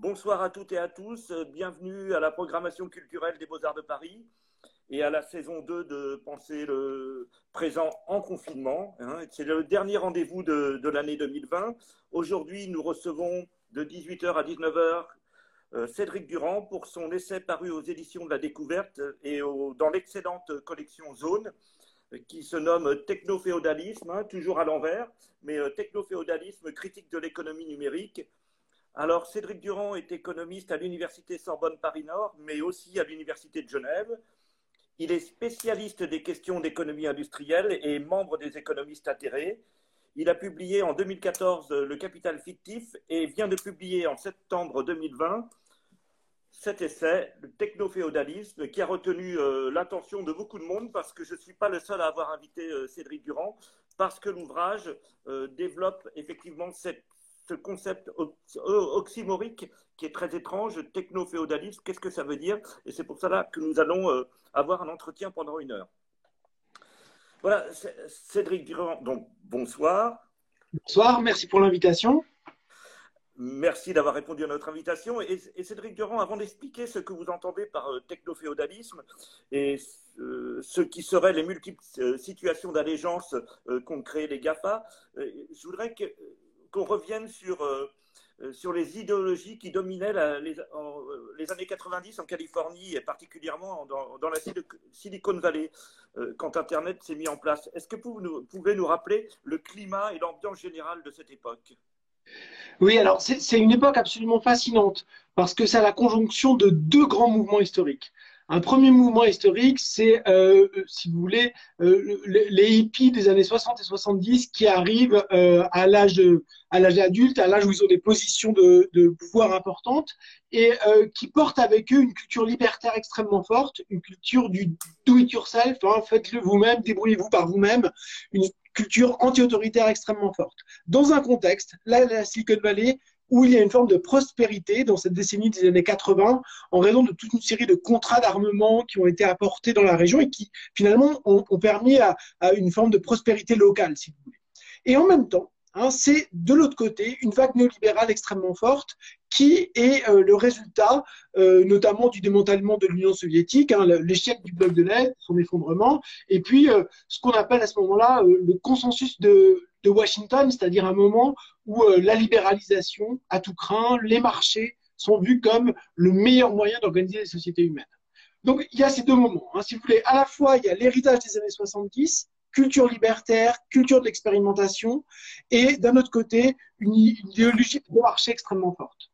Bonsoir à toutes et à tous. Bienvenue à la programmation culturelle des Beaux-Arts de Paris et à la saison 2 de Penser le présent en confinement. Hein. C'est le dernier rendez-vous de, l'année 2020. Aujourd'hui, nous recevons de 18h à 19h euh, Cédric Durand pour son essai paru aux éditions de la Découverte et dans l'excellente collection Zone qui se nomme Technoféodalisme, hein, toujours à l'envers, mais euh, Technoféodalisme, critique de l'économie numérique. Alors, Cédric Durand est économiste à l'Université Sorbonne Paris-Nord, mais aussi à l'Université de Genève. Il est spécialiste des questions d'économie industrielle et membre des économistes atterrés. Il a publié en 2014 Le Capital fictif et vient de publier en septembre 2020 cet essai, le technoféodalisme, qui a retenu euh, l'attention de beaucoup de monde parce que je ne suis pas le seul à avoir invité euh, Cédric Durand, parce que l'ouvrage euh, développe effectivement cette ce concept oxymorique qui est très étrange, techno-féodalisme, qu'est-ce que ça veut dire? Et c'est pour cela que nous allons euh, avoir un entretien pendant une heure. Voilà, Cédric Durand, donc bonsoir. Bonsoir, merci pour l'invitation. Merci d'avoir répondu à notre invitation. Et, Cédric Durand, avant d'expliquer ce que vous entendez par euh, techno-féodalisme et euh, ce qui seraient les multiples situations d'allégeance qu'ont créé les GAFA, je voudrais que qu'on revienne sur, euh, euh, sur les idéologies qui dominaient les, euh, les, années 90 en Californie et particulièrement dans, dans la Silicon Valley quand Internet s'est mis en place. Est-ce que vous pouvez nous rappeler le climat et l'ambiance générale de cette époque? Oui, alors c'est une époque absolument fascinante parce que c'est la conjonction de deux grands mouvements historiques. Un premier mouvement historique, c'est, euh, si vous voulez, euh, les hippies des années 60 et 70 qui arrivent euh, à l'âge à l'âge adulte, à l'âge où ils ont des positions de, de pouvoir importantes et euh, qui portent avec eux une culture libertaire extrêmement forte, une culture du do it yourself, hein, faites-le vous-même, débrouillez-vous par vous-même, une culture anti-autoritaire extrêmement forte. Dans un contexte, là, la Silicon Valley, où il y a une forme de prospérité dans cette décennie des années 80 en raison de toute une série de contrats d'armement qui ont été apportés dans la région et qui finalement ont, permis à, une forme de prospérité locale, si vous voulez. Et en même temps, hein, c'est de l'autre côté une vague néolibérale extrêmement forte qui est euh, le résultat euh, notamment du démantèlement de l'Union soviétique, hein, l'échec du bloc de l'Est, son effondrement, et puis euh, ce qu'on appelle à ce moment-là le consensus de, de Washington, c'est-à-dire un moment où euh, la libéralisation à tout craint, les marchés sont vus comme le meilleur moyen d'organiser les sociétés humaines. Donc il y a ces deux moments. Hein. Si vous voulez, à la fois il y a l'héritage des années 70, culture libertaire, culture de l'expérimentation, et d'un autre côté une idéologie de marché extrêmement forte.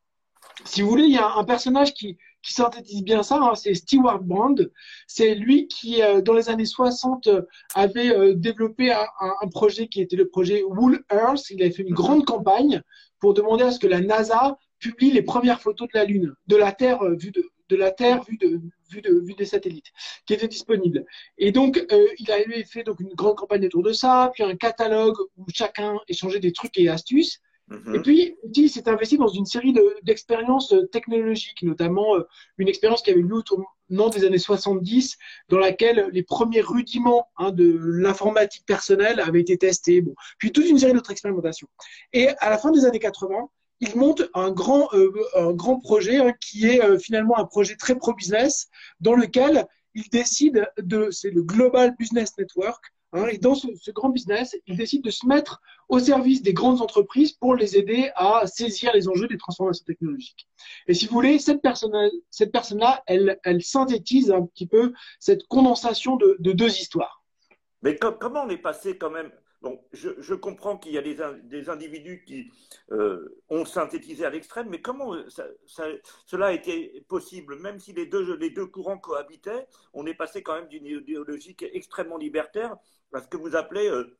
Si vous voulez, il y a un personnage qui, qui synthétise bien ça, hein, c'est Stewart Brand. C'est lui qui, euh, dans les années 60, euh, avait euh, développé un, projet qui était le projet Wool Earth. Il avait fait une grande campagne pour demander à ce que la NASA publie les premières photos de la Lune, de la Terre vue de, de la Terre vue de, vue de, vue des satellites qui étaient disponibles. Et donc, il avait fait donc une grande campagne autour de ça, puis un catalogue où chacun échangeait des trucs et astuces. Et puis, il s'est investi dans une série d'expériences euh, technologiques, notamment euh, une expérience qui avait lieu au tournant des années 70, dans laquelle les premiers rudiments hein, de l'informatique personnelle avaient été testés. Bon. Puis toute une série d'autres expérimentations. Et à la fin des années 80, il monte un grand, euh, un grand projet hein, qui est finalement un projet très pro-business, dans lequel il décide de, c'est le Global Business Network, Hein, et dans ce, grand business, il décide de se mettre au service des grandes entreprises pour les aider à saisir les enjeux des transformations technologiques. Et si vous voulez, cette personne-là, elle, synthétise un petit peu cette condensation de, deux histoires. Mais comment on est passé quand même? Bon, je, comprends qu'il y a des, individus qui euh, ont synthétisé à l'extrême, mais comment cela a été possible? Même si les deux courants cohabitaient, on est passé quand même d'une idéologie extrêmement libertaire ce que vous appelez, euh,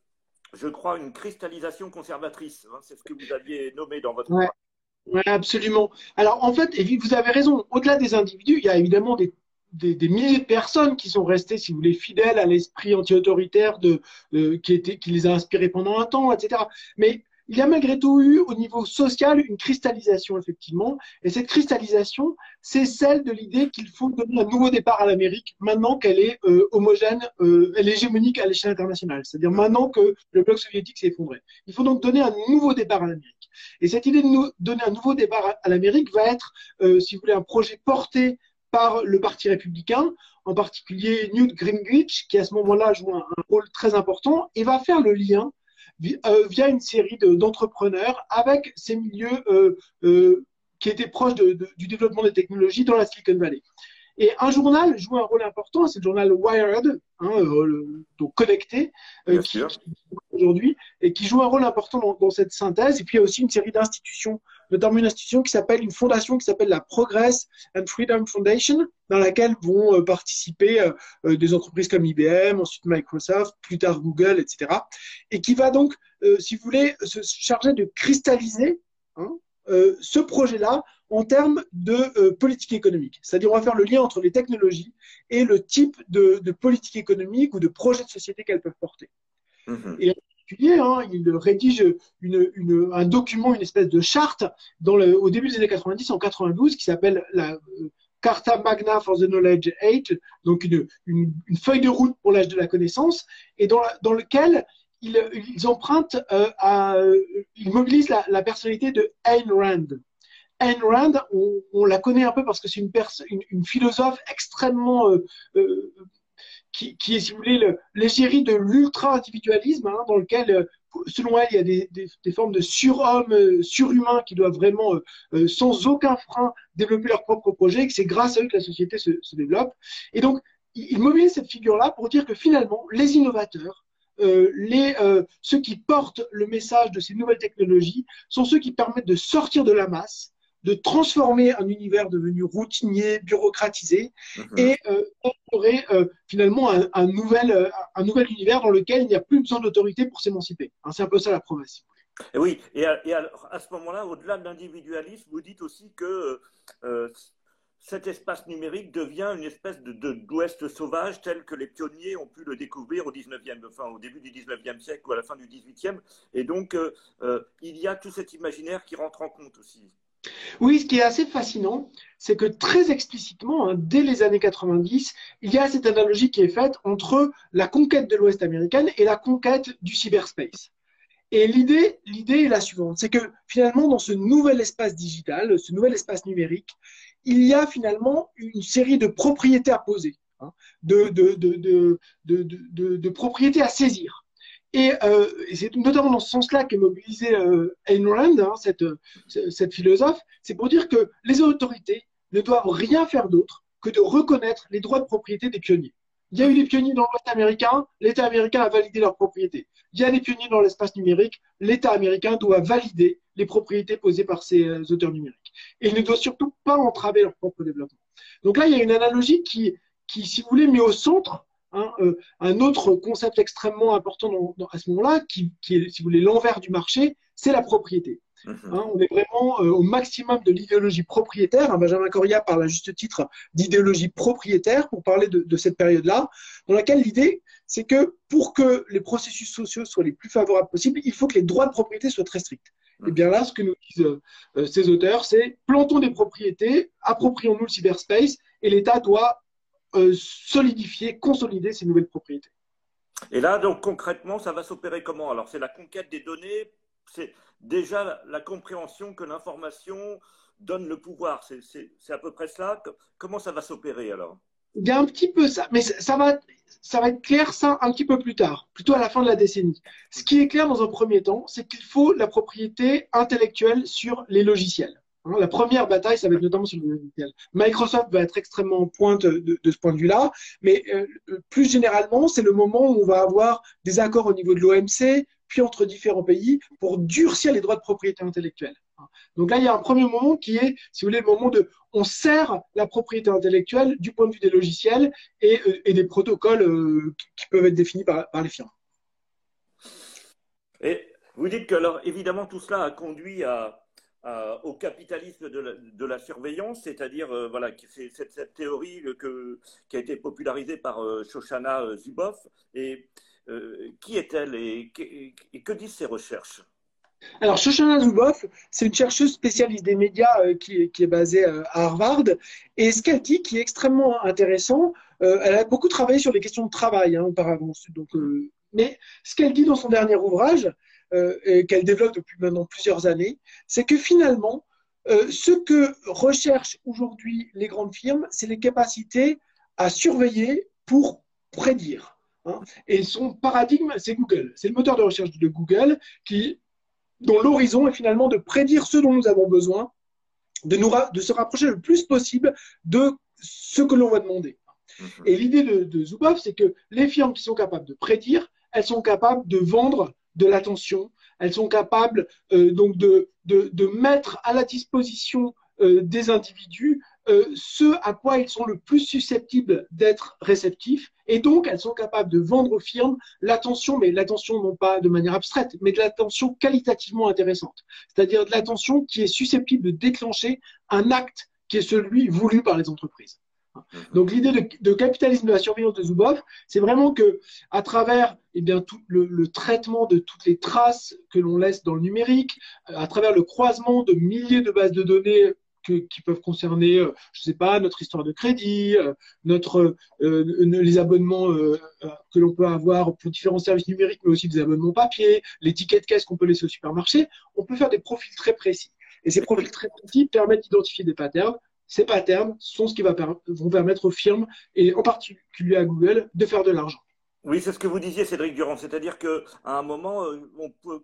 je crois, une cristallisation conservatrice. Hein, c'est ce que vous aviez nommé dans votre. Oui, absolument. Alors, en fait, vous avez raison. Au-delà des individus, il y a évidemment des, des, milliers de personnes qui sont restées, si vous voulez, fidèles à l'esprit anti-autoritaire de, qui, qui les a inspirés pendant un temps, etc. Mais il y a malgré tout eu au niveau social une cristallisation, effectivement. Et cette cristallisation, c'est celle de l'idée qu'il faut donner un nouveau départ à l'Amérique maintenant qu'elle est euh, homogène, euh, elle est hégémonique à l'échelle internationale. C'est-à-dire maintenant que le bloc soviétique s'est effondré. Il faut donc donner un nouveau départ à l'Amérique. Et cette idée de nous donner un nouveau départ à l'Amérique va être, euh, si vous voulez, un projet porté par le Parti républicain, en particulier Newt Gingrich, qui à ce moment-là joue un, rôle très important, et va faire le lien via une série d'entrepreneurs avec ces milieux euh, euh, qui étaient proches de, du développement des technologies dans la Silicon Valley. Et un journal joue un rôle important, c'est le journal Wired, hein, euh, donc connecté, euh, qui, aujourd'hui, et qui joue un rôle important dans, dans, cette synthèse. Et puis il y a aussi une série d'institutions, notamment une institution qui s'appelle, une fondation qui s'appelle la Progress and Freedom Foundation, dans laquelle vont euh, participer euh, des entreprises comme IBM, ensuite Microsoft, plus tard Google, etc. Et qui va donc, si vous voulez, se charger de cristalliser hein, ce projet-là en termes de euh, politique économique. C'est-à-dire, on va faire le lien entre les technologies et le type de, politique économique ou de projet de société qu'elles peuvent porter. Mm-hmm. Et hein, il rédige un document, une espèce de charte au début des années 90, en 92, qui s'appelle la euh, Carta Magna for the Knowledge Age, donc une, feuille de route pour l'âge de la connaissance, et dans, lequel ils, empruntent euh, à, ils mobilisent la, personnalité de Ayn Rand. Ayn Rand, on, la connaît un peu parce que c'est une, une, philosophe extrêmement euh, euh, qui, est, si vous voulez, l'égérie de l'ultra-individualisme, hein, dans lequel, euh, selon elle, il y a des, formes de surhommes, surhumains qui doivent vraiment, sans aucun frein, développer leur propre projet, et que c'est grâce à eux que la société se, développe. Et donc, il mobilise cette figure-là pour dire que finalement, les innovateurs, euh, euh, ceux qui portent le message de ces nouvelles technologies sont ceux qui permettent de sortir de la masse de transformer un univers devenu routinier, bureaucratisé, mhm. et euh, euh, finalement un, nouvel, euh, un nouvel univers dans lequel il n'y a plus besoin d'autorité pour s'émanciper. Hein, c'est un peu ça la promesse. Et oui, et à, à ce moment-là, au-delà de l'individualisme, vous dites aussi que euh, cet espace numérique devient une espèce de, d'ouest sauvage tel que les pionniers ont pu le découvrir au 19e, enfin au début du 19e siècle ou à la fin du 18e. Et donc, il y a tout cet imaginaire qui rentre en compte aussi. Oui, ce qui est assez fascinant, c'est que très explicitement, hein, dès les années 90, il y a cette analogie qui est faite entre la conquête de l'Ouest américaine et la conquête du cyberspace. Et l'idée, est la suivante, c'est que finalement, dans ce nouvel espace digital, ce nouvel espace numérique, il y a finalement une série de propriétés à poser, hein, de propriétés à saisir. Euh, et, c'est notamment dans ce sens-là qu'est mobilisé euh, Ayn Rand, hein, cette, cette philosophe, c'est pour dire que les autorités ne doivent rien faire d'autre que de reconnaître les droits de propriété des pionniers. Il y a eu des pionniers dans l'Ouest américain, l'État américain a validé leurs propriétés. Il y a des pionniers dans l'espace numérique, l'État américain doit valider les propriétés posées par ces euh, auteurs numériques. Et il ne doit surtout pas entraver leur propre développement. Donc là, il y a une analogie qui, qui si vous voulez, met au centre Hein, euh, un autre concept extrêmement important à ce moment-là, qui, est, si vous voulez, l'envers du marché, c'est la propriété. Mhm. Hein, on est vraiment euh, au maximum de l'idéologie propriétaire. Hein, Benjamin Coria parle à juste titre d'idéologie propriétaire pour parler de, cette période-là, dans laquelle l'idée, c'est que pour que les processus sociaux soient les plus favorables possibles, il faut que les droits de propriété soient très stricts. Et bien là, ce que nous disent euh, ces auteurs, c'est plantons des propriétés, approprions-nous le cyberspace, et l'État doit solidifier, consolider ces nouvelles propriétés. Et là, donc concrètement, ça va s'opérer comment? Alors, c'est la conquête des données, c'est déjà la, compréhension que l'information donne le pouvoir. C'est à peu près cela. Comment ça va s'opérer alors? Il y a un petit peu ça, mais ça va, ça va être clair ça un petit peu plus tard, plutôt à la fin de la décennie. Ce qui est clair dans un premier temps, c'est qu'il faut la propriété intellectuelle sur les logiciels. Hein, la première bataille, ça va être notamment sur le logiciel. Microsoft va être extrêmement en pointe de, ce point de vue-là, mais euh, plus généralement, c'est le moment où on va avoir des accords au niveau de l'OMC, puis entre différents pays, pour durcir les droits de propriété intellectuelle. Donc là, il y a un premier moment qui est, si vous voulez, le moment de on sert la propriété intellectuelle du point de vue des logiciels et, euh, des protocoles euh, qui peuvent être définis par, par les firmes. Et vous dites que, alors, évidemment, tout cela a conduit à, euh, au capitalisme de la, surveillance, c'est-à-dire euh, voilà, c'est cette, théorie que, qui a été popularisée par euh, Shoshana Zuboff. Et qui est-elle et, que disent ses recherches? Alors, Shoshana Zuboff, c'est une chercheuse spécialiste des médias qui, est basée à Harvard. Et ce qu'elle dit, qui est extrêmement intéressant, elle a beaucoup travaillé sur les questions de travail hein, auparavant. Donc, mais ce qu'elle dit dans son dernier ouvrage, qu'elle développe depuis maintenant plusieurs années, c'est que finalement, ce que recherchent aujourd'hui les grandes firmes, c'est les capacités à surveiller pour prédire. Hein. Et son paradigme, c'est Google. C'est le moteur de recherche de Google qui, dont l'horizon est finalement de prédire ce dont nous avons besoin, de, nous de se rapprocher le plus possible de ce que l'on va demander. Mhm. Et l'idée de, de Zuboff, c'est que les firmes qui sont capables de prédire, elles sont capables de vendre de l'attention, elles sont capables euh, donc de, de, mettre à la disposition euh, des individus euh, ce à quoi ils sont le plus susceptibles d'être réceptifs. Et donc, elles sont capables de vendre aux firmes l'attention, mais l'attention non pas de manière abstraite, mais de l'attention qualitativement intéressante. C'est-à-dire de l'attention qui est susceptible de déclencher un acte qui est celui voulu par les entreprises. Mhm. Donc l'idée de, capitalisme de la surveillance de Zuboff, c'est vraiment que à travers eh bien, tout le, traitement de toutes les traces que l'on laisse dans le numérique, à travers le croisement de milliers de bases de données qui peuvent concerner, euh, je sais pas, notre histoire de crédit, euh, notre, euh, les abonnements que l'on peut avoir pour différents services numériques, mais aussi des abonnements papier, les tickets de caisse qu'on peut laisser au supermarché. On peut faire des profils très précis. Et ces profils très précis permettent d'identifier des patterns. Ces patterns sont ce qui va vont permettre aux firmes, et en particulier à Google, de faire de l'argent. Oui, c'est ce que vous disiez, Cédric Durand. C'est-à-dire qu'à un moment, on peut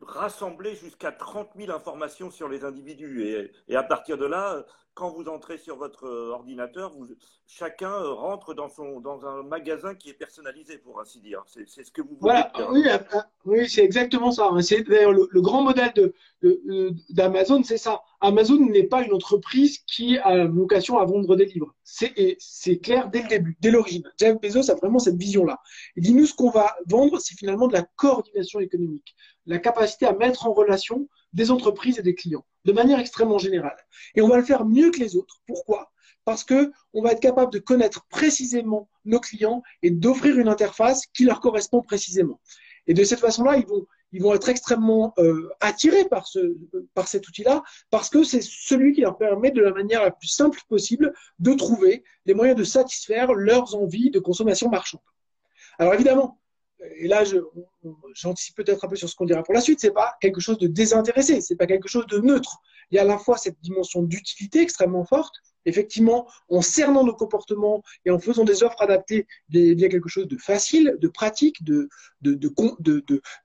rassembler jusqu'à 30 000 informations sur les individus. Et, à partir de là, quand vous entrez sur votre ordinateur, vous, chacun rentre dans, son, dans un magasin qui est personnalisé, pour ainsi dire. C'est ce que vous Voilà, oui, euh, euh, oui c'est exactement ça. Hein. C'est d'ailleurs le, grand modèle d'Amazon, de, c'est ça. Amazon n'est pas une entreprise qui a vocation à vendre des livres. C'est clair dès le début, dès l'origine. Jeff Bezos a vraiment cette vision-là. Il dit, nous, ce qu'on va vendre, c'est finalement de la coordination économique, la capacité à mettre en relation des entreprises et des clients, de manière extrêmement générale. Et on va le faire mieux que les autres. Pourquoi? Parce que on va être capable de connaître précisément nos clients et d'offrir une interface qui leur correspond précisément. Et de cette façon-là, ils vont, ils vont être extrêmement euh, attirés par, ce, par cet outil-là, parce que c'est celui qui leur permet de la manière la plus simple possible de trouver les moyens de satisfaire leurs envies de consommation marchande. Alors évidemment, et là, j'anticipe peut-être un peu sur ce qu'on dira pour la suite, c'est pas quelque chose de désintéressé, c'est pas quelque chose de neutre. Il y a à la fois cette dimension d'utilité extrêmement forte. Effectivement, en cernant nos comportements et en faisant des offres adaptées, il y a quelque chose de facile, de pratique, de,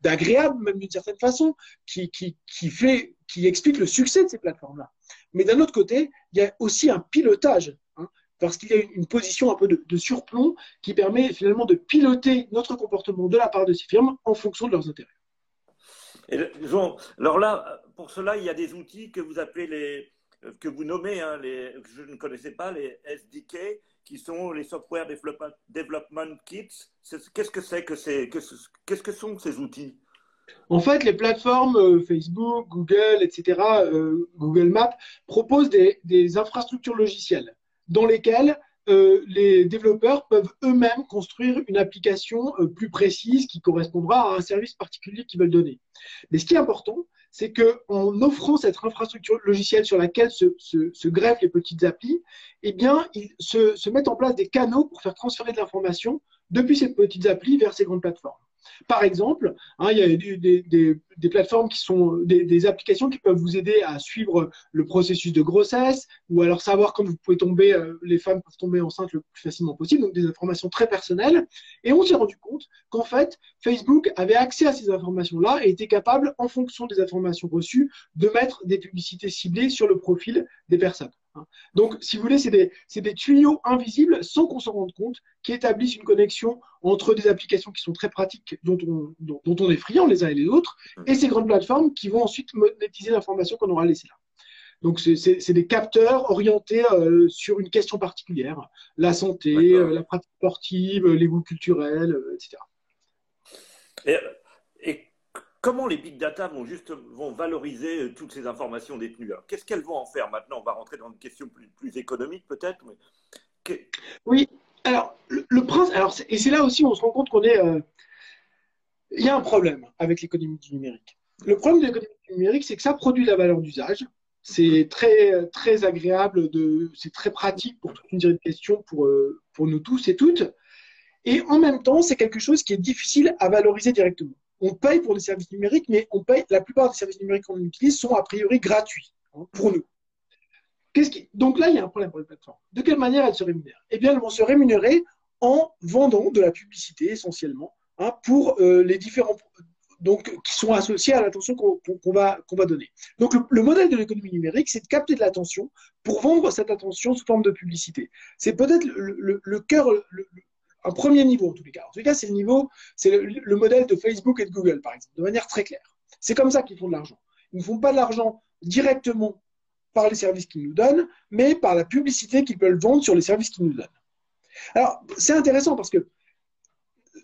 d'agréable, même d'une certaine façon, qui, qui, qui fait, qui explique le succès de ces plateformes-là. Mais d'un autre côté, il y a aussi un pilotage parce qu'il y a une position un peu de, surplomb qui permet finalement de piloter notre comportement de la part de ces firmes en fonction de leurs intérêts. alors là, pour cela, il y a des outils que vous appelez les, que vous nommez, hein, les, je ne connaissais pas, les SDK, qui sont les Software Development Kits. Qu'est-ce que c'est que ces, qu'est-ce que sont ces outils? En fait, les plateformes euh, Facebook, Google, etc., euh, Google Maps proposent des infrastructures logicielles dans lesquels euh, les développeurs peuvent eux-mêmes construire une application euh, plus précise qui correspondra à un service particulier qu'ils veulent donner. Mais ce qui est important, c'est qu'en offrant cette infrastructure logicielle sur laquelle se, greffent les petites applis, eh bien, ils se, se mettent en place des canaux pour faire transférer de l'information depuis ces petites applis vers ces grandes plateformes. Par exemple, hein, il y a des, plateformes qui sont des, applications qui peuvent vous aider à suivre le processus de grossesse ou alors savoir quand vous pouvez tomber, euh, les femmes peuvent tomber enceintes le plus facilement possible, donc des informations très personnelles. Et on s'est rendu compte qu'en fait, Facebook avait accès à ces informations-là et était capable, en fonction des informations reçues, de mettre des publicités ciblées sur le profil des personnes. Hein. Donc, si vous voulez, c'est des, tuyaux invisibles sans qu'on s'en rende compte qui établissent une connexion entre des applications qui sont très pratiques, dont on, est friand les uns et les autres, et ces grandes plateformes qui vont ensuite monétiser l'information qu'on aura laissée là. Donc, c'est des capteurs orientés euh, sur une question particulière, la santé, euh, la pratique sportive, les goûts culturels, euh, etc. Et, et comment les big data vont juste vont valoriser euh, toutes ces informations détenues Qu'est-ce qu'elles vont en faire maintenant? On va rentrer dans une question plus, économique peut-être. Oui, alors le, prince, alors et c'est là aussi où on se rend compte qu'on est, euh, il y a un problème avec l'économie du numérique. Le problème de l'économie du numérique, c'est que ça produit la valeur d'usage. C'est très très agréable, de, c'est très pratique pour toute une série de questions pour euh, pour nous tous et toutes. Et en même temps, c'est quelque chose qui est difficile à valoriser directement. On paye pour des services numériques, mais on paye, la plupart des services numériques qu'on utilise sont a priori gratuits hein, pour nous. Donc là, il y a un problème pour les plateformes. De quelle manière elles se rémunèrent? Eh bien, elles vont se rémunérer en vendant de la publicité essentiellement hein, pour euh, les différents donc qui sont associés à l'attention qu'on va, donner. Donc le, modèle de l'économie numérique, c'est de capter de l'attention pour vendre cette attention sous forme de publicité. C'est peut-être le, cœur, un premier niveau en tous les cas. En tous les cas, c'est le niveau, c'est le, modèle de Facebook et de Google, par exemple, de manière très claire. C'est comme ça qu'ils font de l'argent. Ils ne font pas de l'argent directement par les services qu'ils nous donnent, mais par la publicité qu'ils peuvent vendre sur les services qu'ils nous donnent. Alors, c'est intéressant parce que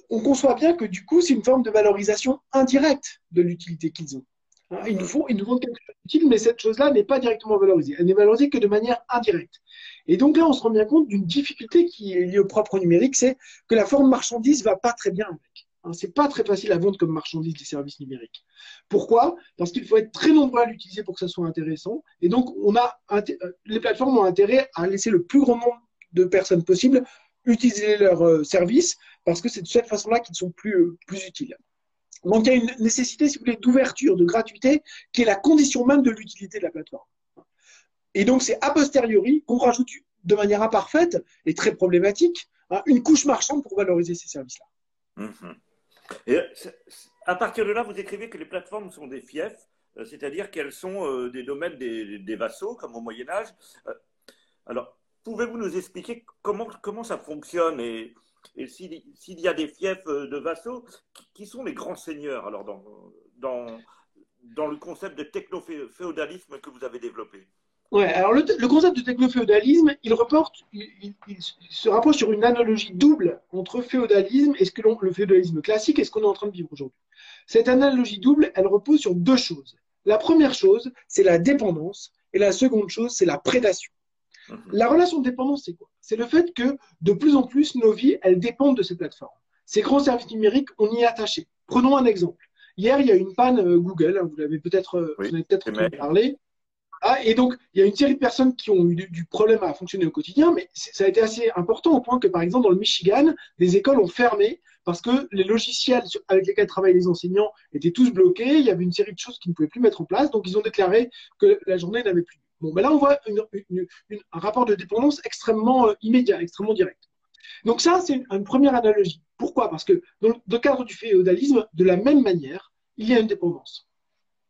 on conçoit bien que du coup, c'est une forme de valorisation indirecte de l'utilité qu'ils ont. Hein, ils nous font, quelque chose d'utile, mais cette chose-là n'est pas directement valorisée. Elle n'est valorisée que de manière indirecte. Et donc là, on se rend bien compte d'une difficulté qui est liée au propre numérique, c'est que la forme marchandise va pas très bien avec. Hein, c'est pas très facile à vendre comme marchandise des services numériques. Pourquoi? Parce qu'il faut être très nombreux à l'utiliser pour que ça soit intéressant. Et donc, on a euh, les plateformes ont intérêt à laisser le plus grand nombre de personnes possible utiliser leurs euh, services parce que c'est de cette façon-là qu'ils sont plus, euh, plus utiles. Donc il y a une nécessité, si vous voulez, d'ouverture, de gratuité, qui est la condition même de l'utilité de la plateforme. Et donc c'est a posteriori qu'on rajoute de manière imparfaite et très problématique hein, une couche marchande pour valoriser ces services-là. Mhm. Et à partir de là, vous écrivez que les plateformes sont des fiefs, euh, c'est-à-dire qu'elles sont des domaines des, vassaux, comme au Moyen Âge. Alors, pouvez-vous nous expliquer comment, comment ça fonctionne et, s'il y a des fiefs euh, de vassaux, qui sont les grands seigneurs alors dans, dans, dans le concept de techno-féodalisme que vous avez développé? Ouais, alors le, concept de techno-féodalisme, il reporte, il, se rapproche sur une analogie double entre féodalisme et ce que l'on, le féodalisme classique et ce qu'on est en train de vivre aujourd'hui. Cette analogie double, elle repose sur deux choses. La première chose, c'est la dépendance, et la seconde chose, c'est la prédation. Mhm. La relation de dépendance, c'est quoi? C'est le fait que de plus en plus, nos vies, elles dépendent de ces plateformes. Ces grands services numériques, on y est attaché. Prenons un exemple. Hier, il y a une panne euh, Google, hein, vous l'avez peut-être euh, peut-être entendu parler. Ah, et donc, il y a une série de personnes qui ont eu du, problème à fonctionner au quotidien, mais ça a été assez important au point que, par exemple, dans le Michigan, des écoles ont fermé parce que les logiciels avec lesquels travaillent les enseignants étaient tous bloqués. Il y avait une série de choses qu'ils ne pouvaient plus mettre en place, donc ils ont déclaré que la journée n'avait plus Bon, ben là, on voit un rapport de dépendance extrêmement euh, immédiat, extrêmement direct. Donc ça, c'est une, première analogie. Pourquoi? Parce que dans le cadre du féodalisme, de la même manière, il y a une dépendance.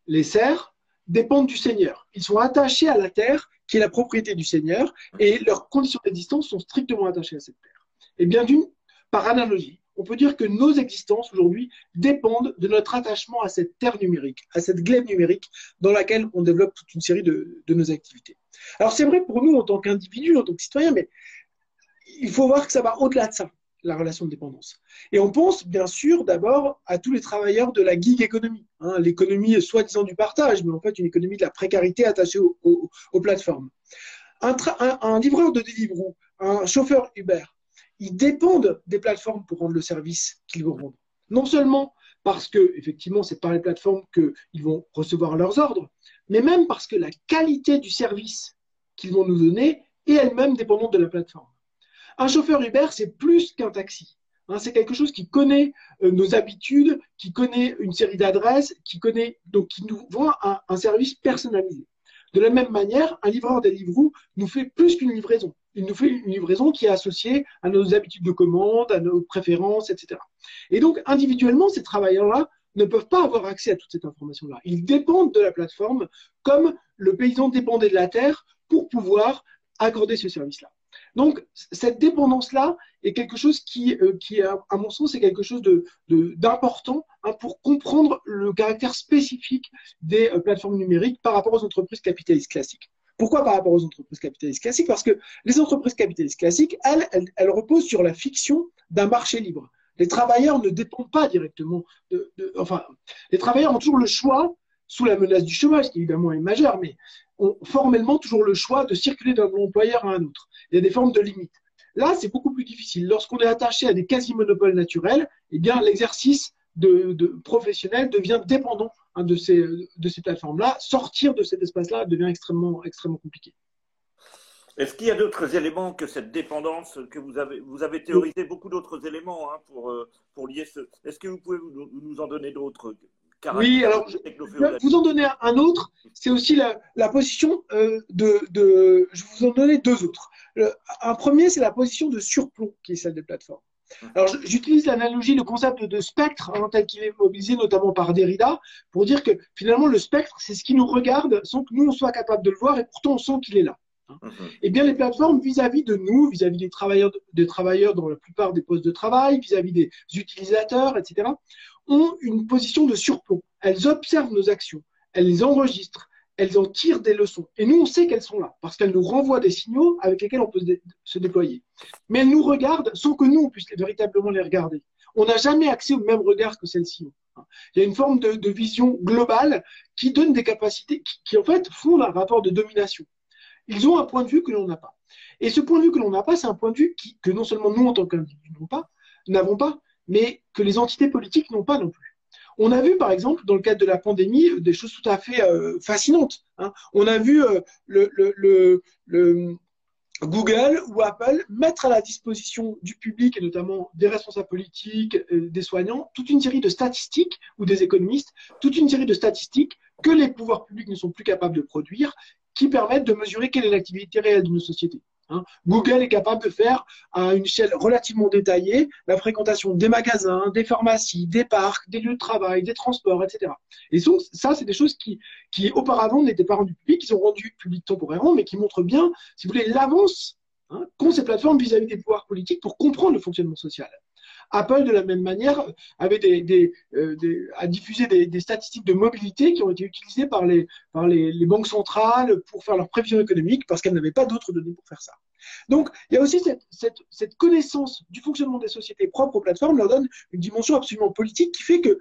Les serfs dépendent du seigneur. Ils sont attachés à la terre qui est la propriété du seigneur et leurs conditions d'existence sont strictement attachées à cette terre. Et bien d'une, par analogie, on peut dire que nos existences aujourd'hui dépendent de notre attachement à cette terre numérique, à cette glaive numérique dans laquelle on développe toute une série de, nos activités. Alors c'est vrai pour nous en tant qu'individus, en tant que citoyens, mais il faut voir que ça va au-delà de ça, la relation de dépendance. Et on pense bien sûr d'abord à tous les travailleurs de la gig économie, hein, l'économie soi-disant du partage, mais en fait une économie de la précarité attachée aux, plateformes. Un, livreur de Deliveroo, un chauffeur Uber, ils dépendent des plateformes pour rendre le service qu'ils vont rendre. Non seulement parce que, effectivement, c'est par les plateformes qu'ils vont recevoir leurs ordres, mais même parce que la qualité du service qu'ils vont nous donner est elle-même dépendante de la plateforme. Un chauffeur Uber, c'est plus qu'un taxi. Hein, c'est quelque chose qui connaît euh, nos habitudes, qui connaît une série d'adresses, qui connaît donc qui nous vend un, service personnalisé. De la même manière, un livreur Deliveroo nous fait plus qu'une livraison il nous fait une livraison qui est associée à nos habitudes de commande, à nos préférences, etc. Et donc, individuellement, ces travailleurs-là ne peuvent pas avoir accès à toute cette information-là. Ils dépendent de la plateforme comme le paysan dépendait de la terre pour pouvoir accorder ce service-là. Donc, cette dépendance-là est quelque chose qui, euh, à, mon sens, est quelque chose d'important hein, pour comprendre le caractère spécifique des euh, plateformes numériques par rapport aux entreprises capitalistes classiques. Pourquoi par rapport aux entreprises capitalistes classiques? Parce que les entreprises capitalistes classiques, elles, elles, reposent sur la fiction d'un marché libre. Les travailleurs ne dépendent pas directement Enfin, les travailleurs ont toujours le choix, sous la menace du chômage, qui évidemment est majeur, mais ont formellement toujours le choix de circuler d'un employeur à un autre. Il y a des formes de limites. Là, c'est beaucoup plus difficile. Lorsqu'on est attaché à des quasi-monopoles naturels, eh bien, l'exercice de, de professionnel devient dépendant Hein, de ces, de ces plateformes-là, sortir de cet espace-là devient extrêmement, extrêmement compliqué. Est-ce qu'il y a d'autres éléments que cette dépendance que vous avez Vous avez théorisé beaucoup d'autres éléments hein, pour, euh, pour lier ce. Est-ce que vous pouvez nous en donner d'autres oui, alors je vous en donner un autre. C'est aussi la, la position euh, de, de, Je vais vous en donner deux autres. un premier, c'est la position de surplomb qui est celle des plateformes. Alors, j'utilise l'analogie, le concept de spectre, hein, tel qu'il est mobilisé notamment par Derrida, pour dire que finalement, le spectre, c'est ce qui nous regarde sans que nous, on soit capable de le voir, et pourtant, on sent qu'il est là. Hein. Mhm. Eh bien, les plateformes, vis-à-vis de nous, vis-à-vis des travailleurs, des travailleurs dans la plupart des postes de travail, vis-à-vis des utilisateurs, etc., ont une position de surplomb. Elles observent nos actions, elles les enregistrent, elles en tirent des leçons. Et nous, on sait qu'elles sont là, parce qu'elles nous renvoient des signaux avec lesquels on peut se déployer. Mais elles nous regardent sans que nous, on puisse véritablement les regarder. On n'a jamais accès au même regard que celles-ci. Il y a une forme de, vision globale qui donne des capacités qui, en fait, font un rapport de domination. Ils ont un point de vue que l'on n'a pas. Et ce point de vue que l'on n'a pas, c'est un point de vue que non seulement nous, en tant qu'individus, n'avons pas, mais que les entités politiques n'ont pas non plus. On a vu, par exemple, dans le cadre de la pandémie, des choses tout à fait euh, fascinantes. Hein. On a vu euh, le, Google ou Apple mettre à la disposition du public et notamment des responsables politiques, euh, des soignants, toute une série de statistiques ou des économistes, toute une série de statistiques que les pouvoirs publics ne sont plus capables de produire, qui permettent de mesurer quelle est l'activité réelle de nos sociétés. Hein. Google est capable de faire à une échelle relativement détaillée la fréquentation des magasins, des pharmacies, des parcs, des lieux de travail, des transports, etc. Et donc, ça, c'est des choses qui, qui auparavant n'étaient pas rendues publiques, qui sont rendues publiques temporairement, mais qui montrent bien, si vous voulez, l'avance hein, qu'ont ces plateformes vis-à-vis des pouvoirs politiques pour comprendre le fonctionnement social. Apple, de la même manière, avait des, euh, a diffusé des, statistiques de mobilité qui ont été utilisées par, les, par les, banques centrales pour faire leurs prévisions économiques parce qu'elles n'avaient pas d'autres données pour faire ça. Donc, il y a aussi cette, cette, connaissance du fonctionnement des sociétés propres aux plateformes leur donne une dimension absolument politique qui fait que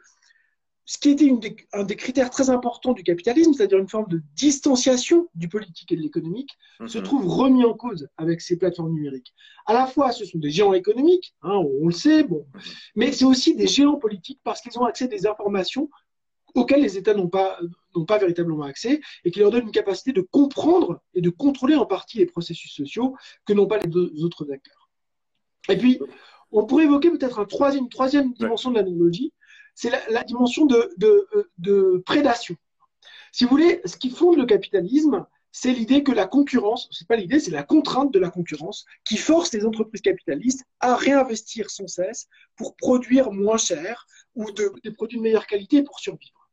ce qui était un des critères très importants du capitalisme, c'est-à-dire une forme de distanciation du politique et de l'économique, se mhm. trouve remis en cause avec ces plateformes numériques. À la fois, ce sont des géants économiques, hein, on le sait, bon, mais c'est aussi des géants politiques parce qu'ils ont accès à des informations auxquelles les États n'ont pas, n'ont pas véritablement accès et qui leur donnent une capacité de comprendre et de contrôler en partie les processus sociaux que n'ont pas les deux autres acteurs. Et puis, on pourrait évoquer peut-être un troisième, une troisième dimension de l'analogie, c'est la, dimension de, prédation. Si vous voulez, ce qui fonde le capitalisme, c'est l'idée que la concurrence, c'est pas l'idée, c'est la contrainte de la concurrence qui force les entreprises capitalistes à réinvestir sans cesse pour produire moins cher ou des produits de meilleure qualité pour survivre.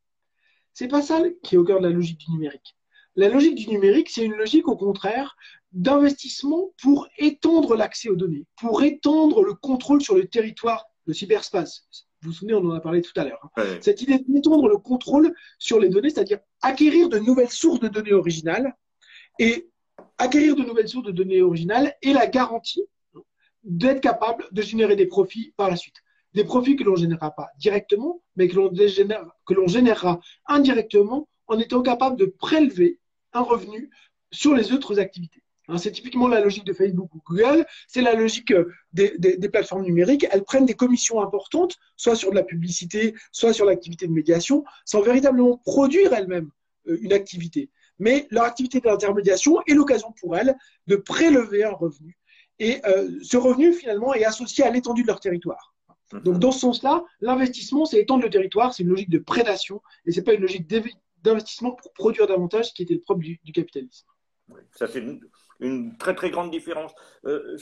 C'est pas ça qui est au cœur de la logique du numérique. La logique du numérique, c'est une logique au contraire d'investissement pour étendre l'accès aux données, pour étendre le contrôle sur le territoire, le cyberspace. Vous vous souvenez, on en a parlé tout à l'heure. Hein. Cette idée d'étendre le contrôle sur les données, c'est-à-dire acquérir de nouvelles sources de données originales et acquérir de nouvelles sources de données originales et la garantie d'être capable de générer des profits par la suite. Des profits que l'on ne générera pas directement, mais que l'on générera indirectement en étant capable de prélever un revenu sur les autres activités. Hein, c'est typiquement la logique de Facebook ou Google, c'est la logique euh, des, plateformes numériques. Elles prennent des commissions importantes, soit sur de la publicité, soit sur l'activité de médiation, sans véritablement produire elles-mêmes euh, une activité. Mais leur activité d'intermédiation est l'occasion pour elles de prélever un revenu. Et euh, ce revenu, finalement, est associé à l'étendue de leur territoire. Donc, dans ce sens-là, l'investissement, c'est étendre le territoire, c'est une logique de prédation, et ce n'est pas une logique d'investissement pour produire davantage, ce qui était le propre du, capitalisme. ça, c'est une très très grande différence. Euh,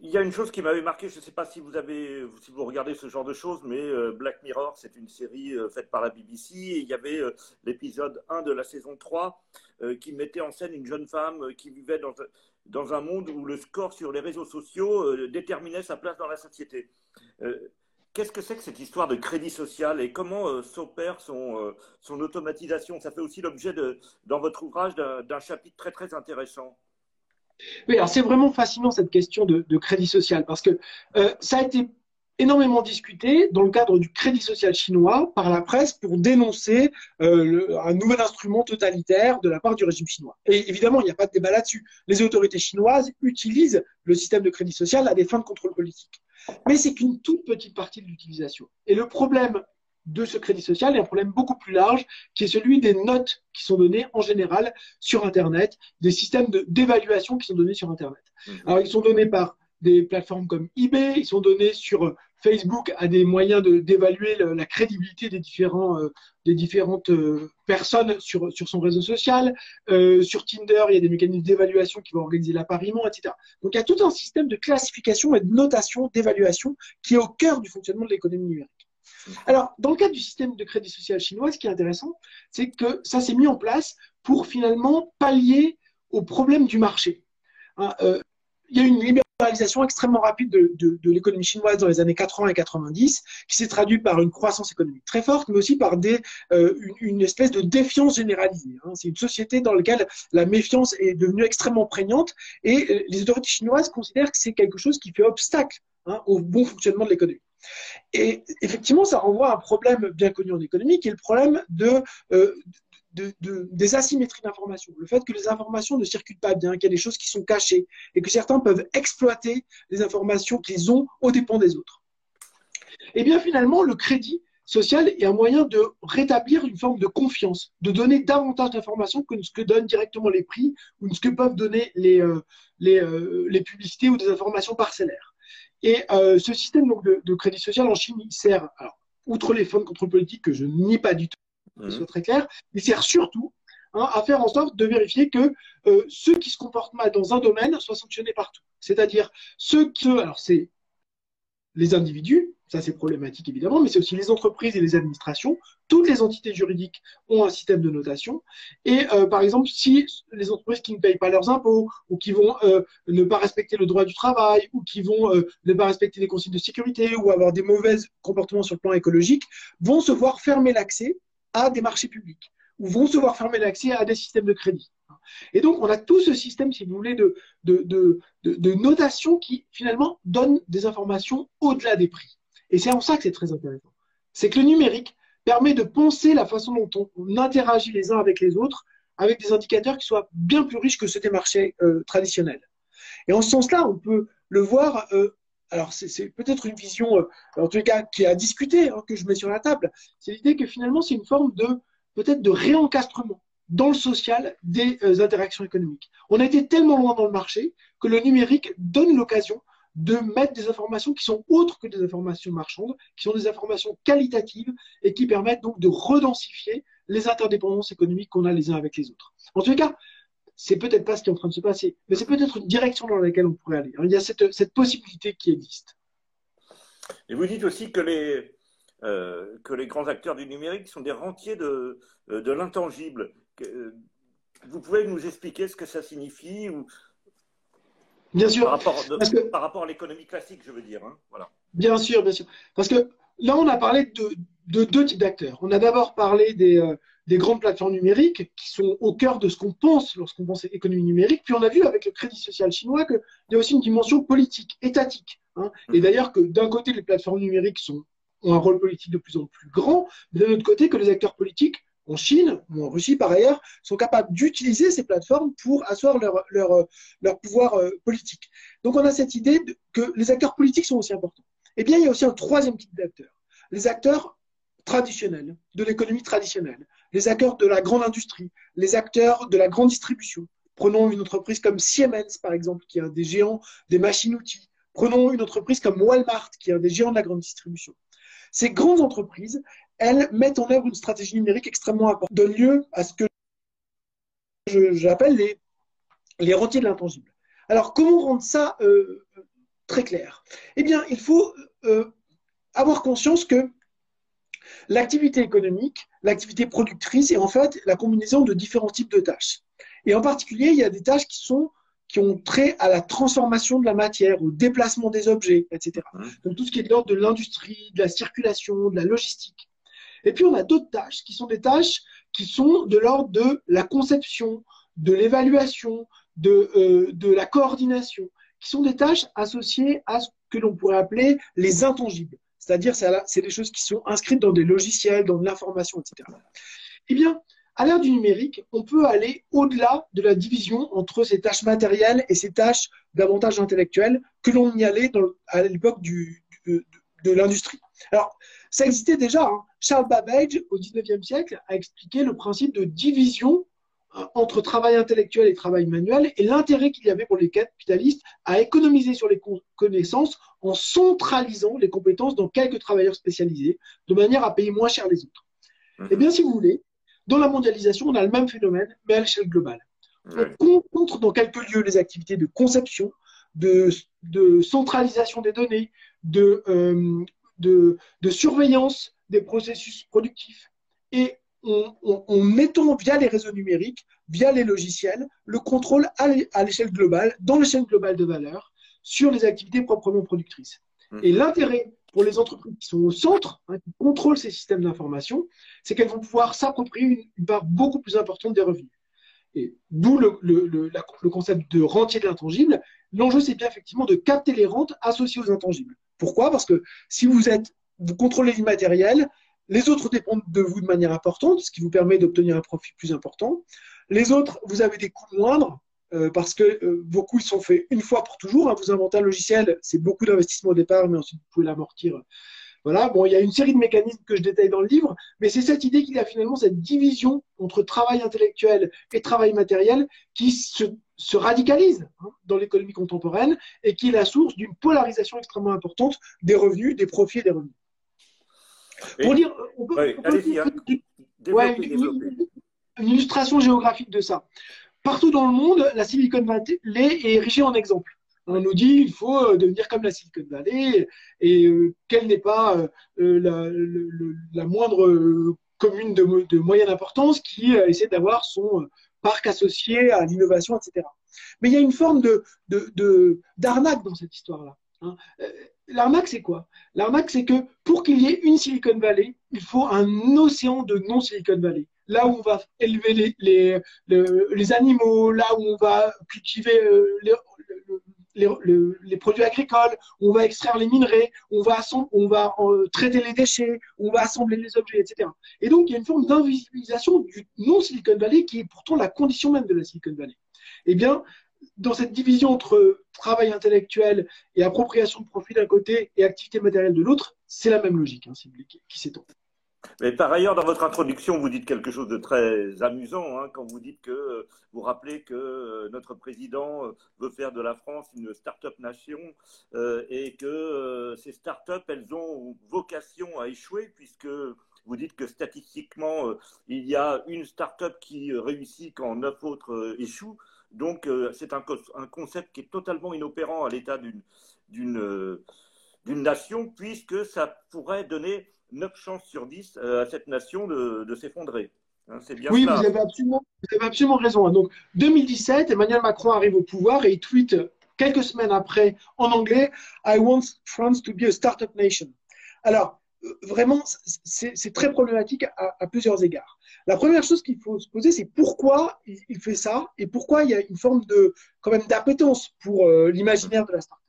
il y a une chose qui m'avait marqué, je ne sais pas si vous avez, si vous regardez ce genre de choses, mais euh, Black Mirror, c'est une série euh, faite par la BBC, il y avait l'épisode 1 de la saison 3 qui mettait en scène une jeune femme qui vivait dans, dans un monde où le score sur les réseaux sociaux déterminait sa place dans la société. Qu'est-ce que c'est que cette histoire de crédit social et comment euh, s'opère son, euh, son automatisation? Ça fait aussi l'objet, dans votre ouvrage, d'un chapitre très très intéressant. Oui, alors c'est vraiment fascinant cette question de, crédit social parce que euh, ça a été énormément discuté dans le cadre du crédit social chinois par la presse pour dénoncer un nouvel instrument totalitaire de la part du régime chinois. Et évidemment, il n'y a pas de débat là-dessus. Les autorités chinoises utilisent le système de crédit social à des fins de contrôle politique mais c'est qu'une toute petite partie de l'utilisation. Et le problème de ce crédit social et un problème beaucoup plus large qui est celui des notes qui sont données en général sur Internet, des systèmes d'évaluation qui sont donnés sur Internet. Mmh. Alors, ils sont donnés par des plateformes comme eBay, ils sont donnés sur Facebook à des moyens d'évaluer la crédibilité des, différents, euh, différentes euh, personnes sur, son réseau social. Euh, sur Tinder, il y a des mécanismes d'évaluation qui vont organiser l'appariement, etc. Donc il y a tout un système de classification et de notation, d'évaluation qui est au cœur du fonctionnement de l'économie numérique. Alors, dans le cadre du système de crédit social chinois, ce qui est intéressant, c'est que ça s'est mis en place pour finalement pallier aux problèmes du marché. Hein, il y a une libéralisation extrêmement rapide de, l'économie chinoise dans les années 80 et 90, qui s'est traduite par une croissance économique très forte, mais aussi par euh, une, espèce de défiance généralisée. Hein. C'est une société dans laquelle la méfiance est devenue extrêmement prégnante, et euh, les autorités chinoises considèrent que c'est quelque chose qui fait obstacle hein, au bon fonctionnement de l'économie. Et effectivement, ça renvoie à un problème bien connu en économie, qui est le problème de, euh, des asymétries d'information. Le fait que les informations ne circulent pas bien, qu'il y a des choses qui sont cachées et que certains peuvent exploiter les informations qu'ils ont aux dépens des autres. Et eh bien finalement, le crédit social est un moyen de rétablir une forme de confiance, de donner davantage d'informations que ce que donnent directement les prix ou ce que peuvent donner les, euh, euh, les, publicités ou des informations parcellaires. Et euh, ce système donc, de, crédit social en Chine, il sert, outre les fonds de contrôle politique que je nie pas du tout, soit très clair, il sert surtout hein, à faire en sorte de vérifier que euh, ceux qui se comportent mal dans un domaine soient sanctionnés partout. C'est-à-dire ceux qui, alors c'est les individus, ça c'est problématique évidemment, mais c'est aussi les entreprises et les administrations. Toutes les entités juridiques ont un système de notation. Et euh, par exemple, si les entreprises qui ne payent pas leurs impôts, ou qui vont euh, ne pas respecter le droit du travail, ou qui vont ne pas respecter les consignes de sécurité, ou avoir des mauvais comportements sur le plan écologique, vont se voir fermer l'accès à des marchés publics ou vont se voir fermer l'accès à des systèmes de crédit. Et donc, on a tout ce système, si vous voulez, de, de, de, notation qui, finalement, donne des informations au-delà des prix. Et c'est en ça que c'est très intéressant. C'est que le numérique permet de penser la façon dont on, interagit les uns avec les autres avec des indicateurs qui soient bien plus riches que ceux des marchés euh, traditionnels. Et en ce sens-là, on peut le voir euh, alors c'est peut-être une vision, euh, en tout cas, qui a discuté, hein, que je mets sur la table. C'est l'idée que finalement, c'est une forme de peut-être de réencastrement dans le social des euh, interactions économiques. On a été tellement loin dans le marché que le numérique donne l'occasion de mettre des informations qui sont autres que des informations marchandes, qui sont des informations qualitatives et qui permettent donc de redensifier les interdépendances économiques qu'on a les uns avec les autres. En tout cas, c'est peut-être pas ce qui est en train de se passer, mais c'est peut-être une direction dans laquelle on pourrait aller. il y a cette, cette, possibilité qui existe. Et vous dites aussi que les, euh, que les grands acteurs du numérique sont des rentiers de, euh, de l'intangible. Euh, vous pouvez nous expliquer ce que ça signifie ou... Bien sûr. Par rapport, par rapport à l'économie classique, je veux dire. Hein, voilà. Bien sûr, bien sûr. Parce que là, on a parlé de, de deux types d'acteurs. On a d'abord parlé des, des grandes plateformes numériques qui sont au cœur de ce qu'on pense lorsqu'on pense économie numérique. Puis on a vu avec le crédit social chinois qu'il y a aussi une dimension politique, étatique. Hein. Et d'ailleurs que d'un côté, les plateformes numériques ont un rôle politique de plus en plus grand, mais d'un autre côté, que les acteurs politiques en Chine ou en Russie par ailleurs, sont capables d'utiliser ces plateformes pour asseoir leur pouvoir euh, politique. Donc on a cette idée que les acteurs politiques sont aussi importants. Eh bien, il y a aussi un troisième type d'acteurs. Les acteurs traditionnels, de l'économie traditionnelle, les acteurs de la grande industrie, les acteurs de la grande distribution. Prenons une entreprise comme Siemens, par exemple, qui est un des géants des machines-outils. Prenons une entreprise comme Walmart, qui est un des géants de la grande distribution. Ces grandes entreprises, elles mettent en œuvre une stratégie numérique extrêmement importante, donnent lieu à ce que j'appelle les, les de l'intangible. Alors, comment rendre ça euh, très clair Eh bien, il faut euh, avoir conscience que L'activité économique, l'activité productrice est en fait la combinaison de différents types de tâches. Et en particulier, il y a des tâches qui sont qui ont trait à la transformation de la matière, au déplacement des objets, etc. Mmh. Donc tout ce qui est de l'ordre de l'industrie, de la circulation, de la logistique. Et puis on a d'autres tâches qui sont des tâches qui sont de l'ordre de la conception, de l'évaluation, de, euh, de la coordination, qui sont des tâches associées à ce que l'on pourrait appeler les intangibles. C'est-à-dire, c'est des choses qui sont inscrites dans des logiciels, dans de l'information, etc. Eh bien, à l'ère du numérique, on peut aller au-delà de la division entre ces tâches matérielles et ces tâches davantage intellectuelles que l'on y allait à l'époque de, de l'industrie. Alors, Ça existait déjà. Hein. Charles Babbage, au XIXe siècle, a expliqué le principe de division euh, entre travail intellectuel et travail manuel et l'intérêt qu'il y avait pour les capitalistes à économiser sur les connaissances en centralisant les compétences dans quelques travailleurs spécialisés de manière à payer moins cher les autres. Mhm. Eh bien, si vous voulez, dans la mondialisation, on a le même phénomène, mais à l'échelle globale. On concentre dans quelques lieux les activités de conception, de, centralisation des données, euh, de, de, surveillance des processus productifs. Et on, mettant via les réseaux numériques, via les logiciels, le contrôle à l'échelle globale, dans l'échelle globale de valeur, sur les activités proprement productrices. Mmh. Et l'intérêt pour les entreprises qui sont au centre, hein, qui contrôlent ces systèmes d'information, c'est qu'elles vont pouvoir s'approprier une, part beaucoup plus importante des revenus. Et d'où le, le, concept de rentier de l'intangible. L'enjeu, c'est bien effectivement de capter les rentes associées aux intangibles. Pourquoi? Parce que si vous êtes, vous contrôlez l'immatériel, les autres dépendent de vous de manière importante, ce qui vous permet d'obtenir un profit plus important. Les autres, vous avez des coûts moindres euh, parce que euh, beaucoup ils sont faits une fois pour toujours. Hein. Vous inventez un logiciel, c'est beaucoup d'investissement au départ, mais ensuite vous pouvez l'amortir. Voilà, bon, il y a une série de mécanismes que je détaille dans le livre, mais c'est cette idée qu'il y a finalement cette division entre travail intellectuel et travail matériel qui se, radicalise hein, dans l'économie contemporaine et qui est la source d'une polarisation extrêmement importante des revenus, des profits et des revenus. Pour dire, on peut, une, illustration géographique de ça. Partout dans le monde, la Silicon Valley est érigée en exemple. On nous dit qu'il faut euh, devenir comme la Silicon Valley et euh, qu'elle n'est pas euh, la, moindre commune de, moyenne importance qui essaie d'avoir son parc associé à l'innovation, etc. Mais il y a une forme de, d'arnaque dans cette histoire-là. Hein. L'arnaque, c'est quoi? L'arnaque, c'est que pour qu'il y ait une Silicon Valley, il faut un océan de non-Silicon Valley. Là où on va élever les, animaux, là où on va cultiver euh, les, produits agricoles, où on va extraire les minerais, on va, on va euh, traiter les déchets, on va assembler les objets, etc. Et donc, il y a une forme d'invisibilisation du non-Silicon Valley qui est pourtant la condition même de la Silicon Valley. Eh bien, dans cette division entre travail intellectuel et appropriation de profit d'un côté et activité matérielle de l'autre, c'est la même logique hein, qui, s'étend. Mais par ailleurs, dans votre introduction, vous dites quelque chose de très amusant hein, quand vous dites que vous rappelez que euh, notre président euh, veut faire de la France une start-up nation euh, et que ces start-up, elles ont vocation à échouer puisque vous dites que statistiquement, il y a une start-up qui réussit quand neuf autres échouent. Donc, euh, c'est un, concept qui est totalement inopérant à l'état d'une euh, nation, puisque ça pourrait donner 9 chances sur 10 euh, à cette nation de, s'effondrer. Hein, oui, vous avez, absolument, vous avez, absolument, raison. Donc, 2017, Emmanuel Macron arrive au pouvoir et il tweet quelques semaines après en anglais I want France to be a startup nation. Alors, vraiment, c'est très problématique à, plusieurs égards. La première chose qu'il faut se poser, c'est pourquoi il, fait ça et pourquoi il y a une forme de, quand même, d'appétence pour euh, l'imaginaire de la startup.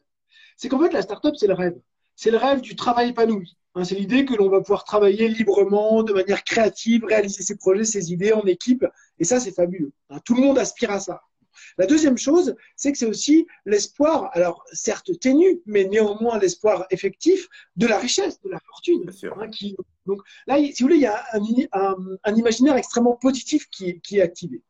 C'est qu'en fait, la startup, c'est le rêve. C'est le rêve du travail épanoui. Hein, c'est l'idée que l'on va pouvoir travailler librement, de manière créative, réaliser ses projets, ses idées en équipe. Et ça, c'est fabuleux. Hein, tout le monde aspire à ça. La deuxième chose, c'est que c'est aussi l'espoir, alors certes ténu, mais néanmoins l'espoir effectif de la richesse, de la fortune. Hein, donc là, si vous voulez, il y a un, imaginaire extrêmement positif qui, qui, est activé.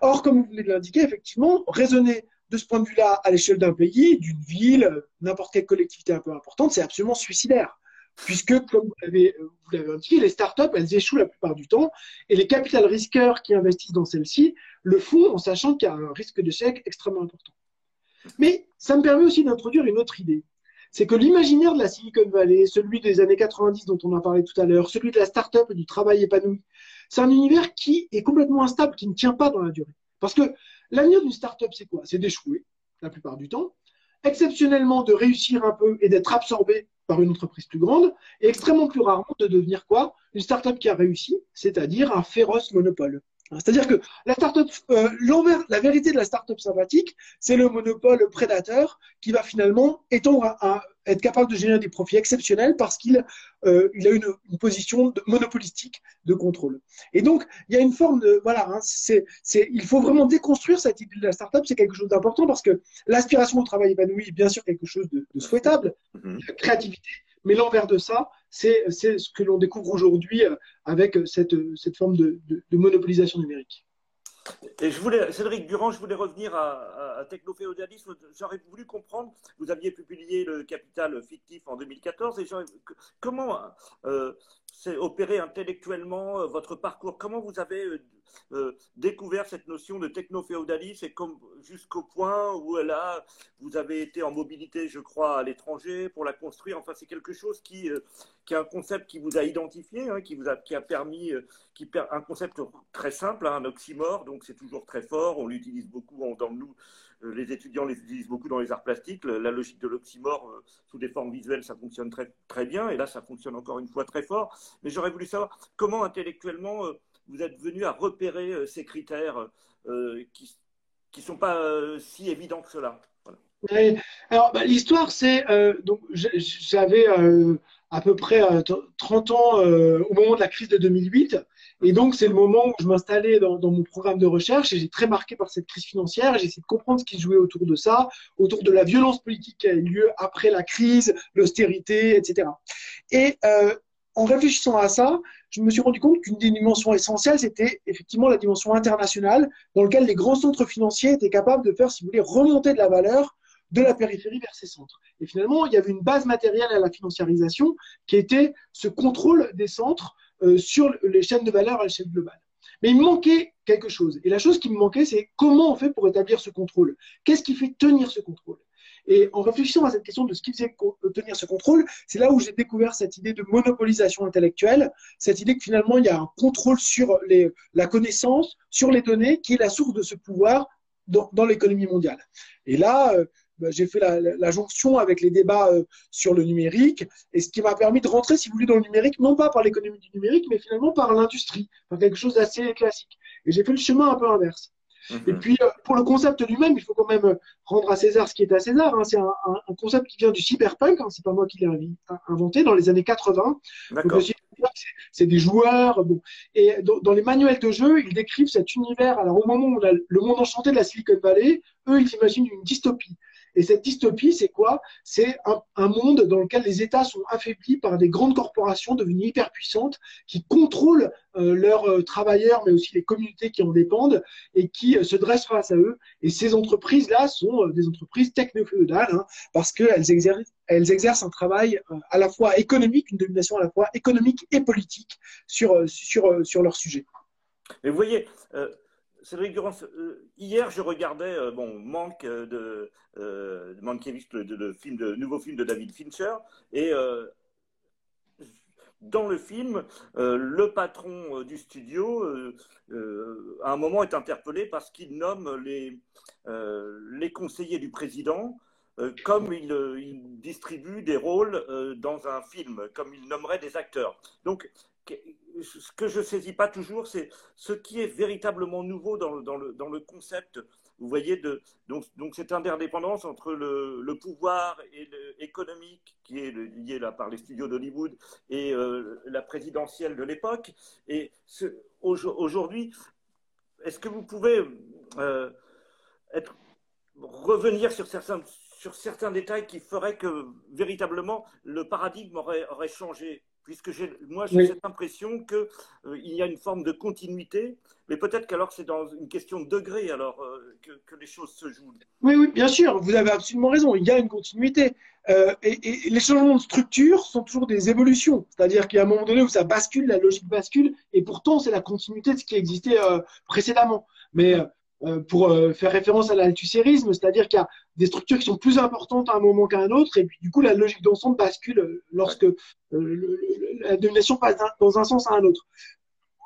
Or, comme vous venez de l'indiquer, effectivement, raisonner de ce point de vue-là à l'échelle d'un pays, d'une ville, n'importe quelle collectivité un peu importante, c'est absolument suicidaire puisque, comme vous l'avez, indiqué, les startups, elles échouent la plupart du temps, et les capital risqueurs qui investissent dans celles-ci le font en sachant qu'il y a un risque d'échec extrêmement important. Mais ça me permet aussi d'introduire une autre idée. C'est que l'imaginaire de la Silicon Valley, celui des années 90 dont on a parlé tout à l'heure, celui de la startup et du travail épanoui, c'est un univers qui est complètement instable, qui ne tient pas dans la durée. Parce que l'avenir d'une startup, c'est quoi? C'est d'échouer, la plupart du temps, exceptionnellement de réussir un peu et d'être absorbé par une entreprise plus grande, et extrêmement plus rarement de devenir quoi? Une startup qui a réussi, c'est-à-dire un féroce monopole. C'est-à-dire que la startup, euh, la vérité de la startup sympathique, c'est le monopole prédateur qui va finalement étendre à, être capable de générer des profits exceptionnels parce qu'il euh, il a une, une position monopolistique de contrôle. Et donc, il y a une forme de voilà, hein, c'est, c'est, il faut vraiment déconstruire cette idée de la startup. C'est quelque chose d'important parce que l'aspiration au travail épanoui est bien sûr quelque chose de, de souhaitable, mm-hmm. la créativité. Mais l'envers de ça, c'est ce que l'on découvre aujourd'hui avec cette, cette forme de, monopolisation numérique. Et je voulais, Cédric Durand, je voulais revenir à, à technoféodalisme. J'aurais voulu comprendre, vous aviez publié le Capital fictif en 2014, et comment euh, s'est opéré intellectuellement euh, votre parcours? Comment vous avez euh, découvert cette notion de techno-féodalisme et jusqu'au point où là, vous avez été en mobilité, je crois, à l'étranger pour la construire. Enfin, c'est quelque chose qui, euh, qui est un concept qui vous a identifié, hein, qui vous a, qui a permis, euh, qui un concept très simple, hein, un oxymore, donc c'est toujours très fort. On l'utilise beaucoup dans nous. Les étudiants l'utilisent beaucoup dans les arts plastiques. La logique de l'oxymore sous des formes visuelles, ça fonctionne très, très bien. Et là, ça fonctionne encore une fois très fort. Mais j'aurais voulu savoir comment intellectuellement vous êtes venu à repérer euh, ces critères euh, qui ne sont pas euh, si évidents que cela. Alors, bah, l'histoire, c'est donc j'avais à peu près 30 ans au moment de la crise de 2008. Et donc, c'est le moment où je m'installais dans, mon programme de recherche et j'ai très marqué par cette crise financière. J'ai essayé de comprendre ce qui jouait autour de ça, autour de la violence politique qui a eu lieu après la crise, l'austérité, etc. Et en réfléchissant à ça, je me suis rendu compte qu'une des dimensions essentielles, c'était effectivement la dimension internationale, dans laquelle les grands centres financiers étaient capables de faire, si vous voulez, remonter de la valeur de la périphérie vers ces centres. Et finalement, il y avait une base matérielle à la financiarisation qui était ce contrôle des centres euh, sur les chaînes de valeur à l'échelle globale. Mais il me manquait quelque chose. Et la chose qui me manquait, c'est comment on fait pour établir ce contrôle? Qu'est-ce qui fait tenir ce contrôle? Et en réfléchissant à cette question de ce qui faisait tenir ce contrôle, c'est là où j'ai découvert cette idée de monopolisation intellectuelle, cette idée que finalement il y a un contrôle sur la connaissance, sur les données, qui est la source de ce pouvoir dans, l'économie mondiale. Et là, euh, bah, j'ai fait la, la, jonction avec les débats euh, sur le numérique, et ce qui m'a permis de rentrer, si vous voulez, dans le numérique, non pas par l'économie du numérique, mais finalement par l'industrie, par quelque chose d'assez classique. Et j'ai fait le chemin un peu inverse. Et puis, euh, pour le concept lui-même, il faut quand même rendre à César ce qui est à César. Hein. C'est un, concept qui vient du cyberpunk, hein. c'est pas moi qui l'ai inventé, dans les années 80. c'est des joueurs. Bon. Et dans, les manuels de jeu, ils décrivent cet univers. Alors, au moment où on a le monde enchanté de la Silicon Valley, eux, ils imaginent une dystopie. Et cette dystopie, c'est quoi? C'est un, monde dans lequel les États sont affaiblis par des grandes corporations devenues hyper puissantes qui contrôlent euh, leurs euh, travailleurs, mais aussi les communautés qui en dépendent et qui euh, se dressent face à eux. Et ces entreprises-là sont des entreprises techno-féodales hein, parce qu'elles exercent, elles exercent un travail à la fois économique, une domination à la fois économique et politique sur, sur, sur leur sujet. Mais vous voyez, Cédric Durand, euh, hier je regardais euh, bon Manque euh, de, euh, le, film de nouveau film de David Fincher, et dans le film, le patron du studio, à un moment, est interpellé parce qu'il nomme les, les conseillers du président comme il, il, distribue des rôles dans un film, comme il nommerait des acteurs. Donc, ce que je saisis pas toujours, c'est ce qui est véritablement nouveau dans, le, dans le, concept, vous voyez, de, donc, cette interdépendance entre le, pouvoir économique qui est lié là par les studios d'Hollywood et euh, la présidentielle de l'époque. Et aujourd'hui, est-ce que vous pouvez euh, être, revenir sur certains, sur certains détails qui feraient que véritablement le paradigme aurait changé? Puisque moi j'ai cette impression qu'il euh, y a une forme de continuité, mais peut-être qu'alors c'est dans une question de degré alors euh, que, les choses se jouent. Oui, oui, bien sûr, vous avez absolument raison, il y a une continuité. Euh, et, les changements de structure sont toujours des évolutions, c'est-à-dire qu'il y a un moment donné où ça bascule, la logique bascule, et pourtant c'est la continuité de ce qui existait précédemment. Mais euh, pour euh, faire référence à l'altucérisme, c'est-à-dire qu'il y a des structures qui sont plus importantes à un moment qu'à un autre, et puis du coup la logique d'ensemble bascule euh, lorsque la domination passe dans un sens à un autre.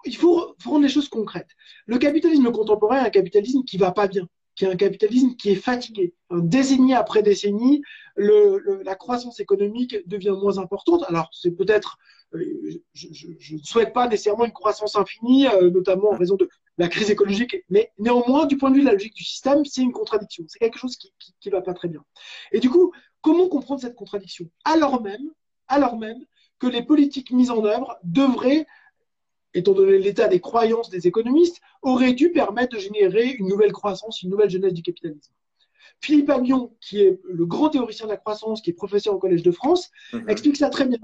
Il faut, rendre les choses concrètes. Le capitalisme contemporain est un capitalisme qui va pas bien, qui est un capitalisme qui est fatigué. Décennie après décennie, la croissance économique devient moins importante. Alors c'est peut-être je, ne souhaite pas nécessairement une croissance infinie, notamment en raison de la crise écologique. Mais néanmoins, du point de vue de la logique du système, c'est une contradiction. C'est quelque chose qui ne va pas très bien. Et du coup, comment comprendre cette contradiction? Alors même, alors même que les politiques mises en œuvre devraient, étant donné l'état des croyances des économistes, auraient dû permettre de générer une nouvelle croissance, une nouvelle jeunesse du capitalisme. Philippe Agnon, qui est le grand théoricien de la croissance, qui est professeur au Collège de France, mhm. explique ça très bien.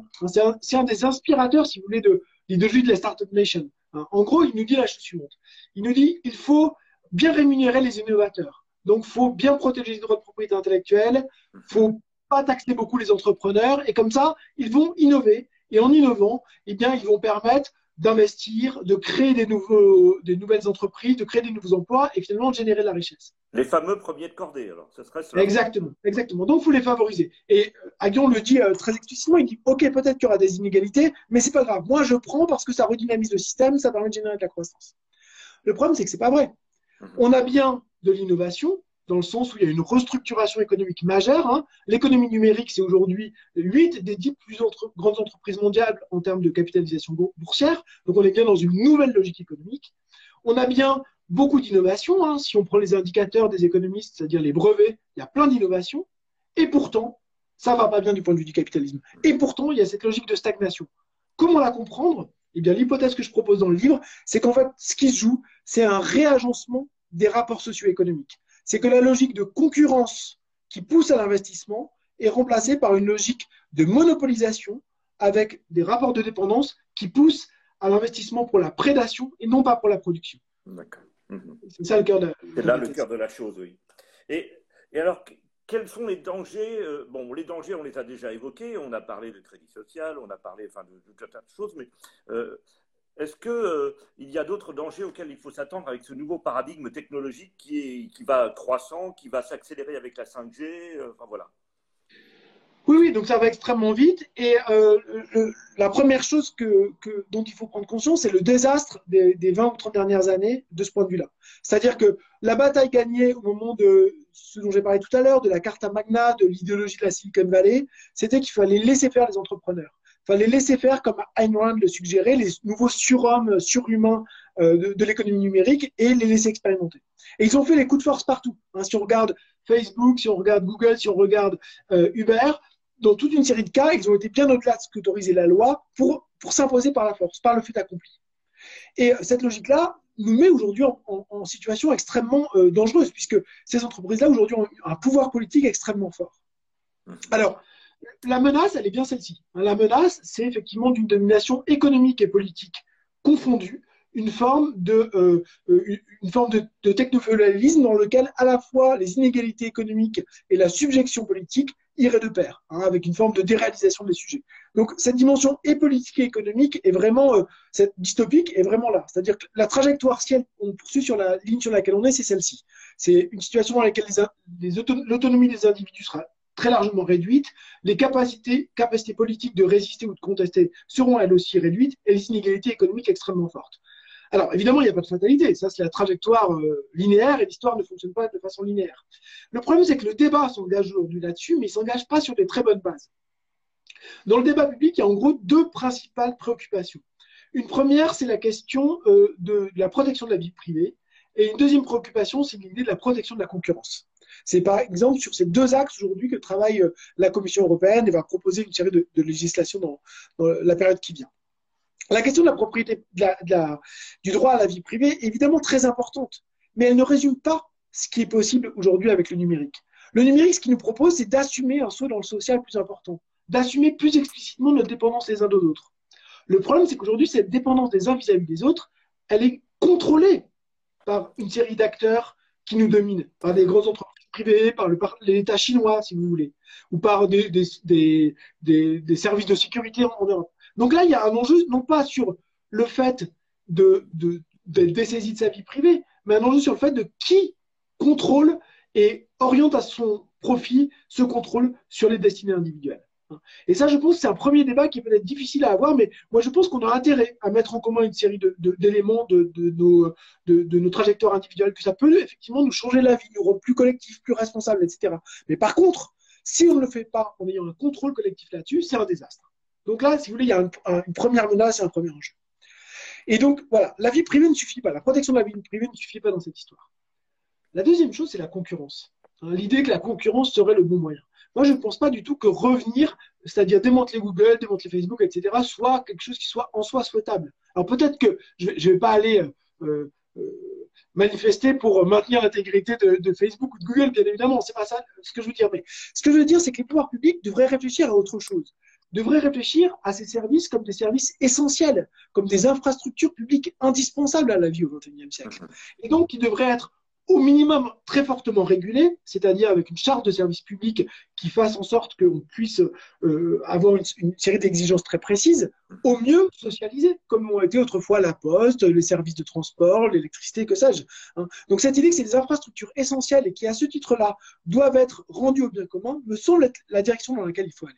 C'est un, des inspirateurs, si vous voulez, de l'idéologie de la Startup Nation. Hein. En gros, il nous dit la chose suivante. Il nous dit il faut bien rémunérer les innovateurs. Donc, il faut bien protéger les droits de propriété intellectuelle, il faut pas taxer beaucoup les entrepreneurs, et comme ça, ils vont innover. Et en innovant, eh bien, ils vont permettre d'investir, de créer des, nouveaux, des nouvelles entreprises, de créer des nouveaux emplois et finalement de générer de la richesse. Les fameux premiers de cordée, alors, ce serait Exactement, exactement. Donc, il faut les favoriser. Et euh, Aguillon le dit euh, très explicitement, il dit, OK, peut-être qu'il y aura des inégalités, mais c'est pas grave. Moi, je prends parce que ça redynamise le système, ça permet de générer de la croissance. Le problème, c'est que c'est pas vrai. Mhm. On a bien de l'innovation, dans le sens où il y a une restructuration économique majeure. Hein. L'économie numérique, c'est aujourd'hui 8 des 10 plus grandes entreprises mondiales en termes de capitalisation boursière. Donc on est bien dans une nouvelle logique économique. On a bien beaucoup d'innovations. Hein. Si on prend les indicateurs des économistes, c'est-à-dire les brevets, il y a plein d'innovations. Et pourtant, ça va pas bien du point de vue du capitalisme. Et pourtant, il y a cette logique de stagnation. Comment la comprendre? Eh bien, l'hypothèse que je propose dans le livre, c'est qu'en fait, ce qui se joue, c'est un réagencement des rapports socio-économiques c'est que la logique de concurrence qui pousse à l'investissement est remplacée par une logique de monopolisation avec des rapports de dépendance qui poussent à l'investissement pour la prédation et non pas pour la production. D'accord. Mhm. C'est ça le cœur de, C'est là le cœur de la chose, oui. Et, alors, quels sont les dangers euh, Bon, les dangers, on les a déjà évoqués. On a parlé de crédit social, on a parlé enfin, de, de, de, de choses, mais euh, est-ce qu'il euh, y a d'autres dangers auxquels il faut s'attendre avec ce nouveau paradigme technologique qui, est, qui va croissant, qui va s'accélérer avec la 5G euh, enfin, voilà. Oui, oui, donc ça va extrêmement vite. Et euh, la première chose que, dont il faut prendre conscience, c'est le désastre des, 20 ou 30 dernières années de ce point de vue-là. C'est-à-dire que la bataille gagnée au moment de ce dont j'ai parlé tout à l'heure, de la Carta Magna, de l'idéologie de la Silicon Valley, c'était qu'il fallait laisser faire les entrepreneurs fallait laisser faire, comme Ayn Rand le suggérait, les nouveaux surhommes, surhumains euh, de, l'économie numérique et les laisser expérimenter. Et ils ont fait les coups de force partout. Hein. si on regarde Facebook, si on regarde Google, si on regarde euh, Uber, dans toute une série de cas, ils ont été bien au-delà de ce qu'autorisait la loi pour, pour s'imposer par la force, par le fait accompli. Et cette logique-là nous met aujourd'hui en, situation extrêmement euh, dangereuse, puisque ces entreprises-là aujourd'hui ont un pouvoir politique extrêmement fort. Mmh. Alors, la menace, elle est bien celle-ci. La menace, c'est effectivement d'une domination économique et politique confondue, une forme de, euh, euh, une forme de, de technoféodalisme dans lequel à la fois les inégalités économiques et la subjection politique iraient de pair, hein, avec une forme de déréalisation des sujets. Donc cette dimension et politique et économique est vraiment, euh, cette dystopique est vraiment là. C'est-à-dire que la trajectoire, si on poursuit sur la ligne sur laquelle on est, c'est celle-ci. C'est une situation dans laquelle l'autonomie des individus sera très largement réduite. Les capacités, capacités politiques de résister ou de contester seront elles aussi réduites et les inégalités économiques extrêmement fortes. Alors, évidemment, il n'y a pas de fatalité. Ça, c'est la trajectoire euh, linéaire et l'histoire ne fonctionne pas de façon linéaire. Le problème, c'est que le débat s'engage aujourd'hui là-dessus, mais il ne s'engage pas sur des très bonnes bases. Dans le débat public, il y a en gros deux principales préoccupations. Une première, c'est la question euh, de la protection de la vie privée. Et une deuxième préoccupation, c'est l'idée de la protection de la concurrence. C'est par exemple sur ces deux axes aujourd'hui que travaille euh, la Commission européenne et va proposer une série de, législations dans, la période qui vient. La question de la propriété, du droit à la vie privée est évidemment très importante, mais elle ne résume pas ce qui est possible aujourd'hui avec le numérique. Le numérique, ce qu'il nous propose, c'est d'assumer un saut dans le social plus important, d'assumer plus explicitement notre dépendance les uns de autres. Le problème, c'est qu'aujourd'hui, cette dépendance des uns vis à -vis des autres, elle est contrôlée par une série d'acteurs qui nous dominent, par des grandes entreprises privés, par l'État chinois, si vous voulez, ou par des, des, des, des, services de sécurité en, Europe. Donc là, il y a un enjeu, non pas sur le fait de, d'être dessaisi de sa vie privée, mais un enjeu sur le fait de qui contrôle et oriente à son profit ce contrôle sur les destinées individuelles. Et ça, je pense que c'est un premier débat qui peut-être difficile à avoir, mais moi, je pense qu'on a intérêt à mettre en commun une série d'éléments de, de, nos, de, nos trajectoires individuelles, que ça peut effectivement nous changer la vie, nous rendre plus collectifs, plus responsables, etc. Mais par contre, si on ne le fait pas en ayant un contrôle collectif là-dessus, c'est un désastre. Donc là, si vous voulez, il y a une première menace et un premier enjeu. Et donc, voilà, la vie privée ne suffit pas. La protection de la vie privée ne suffit pas dans cette histoire. La deuxième chose, c'est la concurrence. Hein, l'idée que la concurrence serait le bon moyen. Moi, je ne pense pas du tout que revenir, c'est-à-dire démanteler Google, démanteler Facebook, etc., soit quelque chose qui soit en soi souhaitable. Alors peut-être que je ne vais, pas aller euh, euh, manifester pour maintenir l'intégrité de, Facebook ou de Google, bien évidemment. C'est pas ça ce que je veux dire. Mais ce que je veux dire, c'est que les pouvoirs publics devraient réfléchir à autre chose. Devraient réfléchir à ces services comme des services essentiels, comme des infrastructures publiques indispensables à la vie au XXIe siècle. Et donc, ils devraient être au minimum très fortement régulé, c'est-à-dire avec une charte de service public qui fasse en sorte qu'on puisse euh, avoir une, série d'exigences très précises, au mieux socialisées, comme ont été autrefois la poste, les services de transport, l'électricité, que sais-je. Hein. Donc cette idée que c'est des infrastructures essentielles et qui, à ce titre-là, doivent être rendues au bien commun, me semble la direction dans laquelle il faut aller.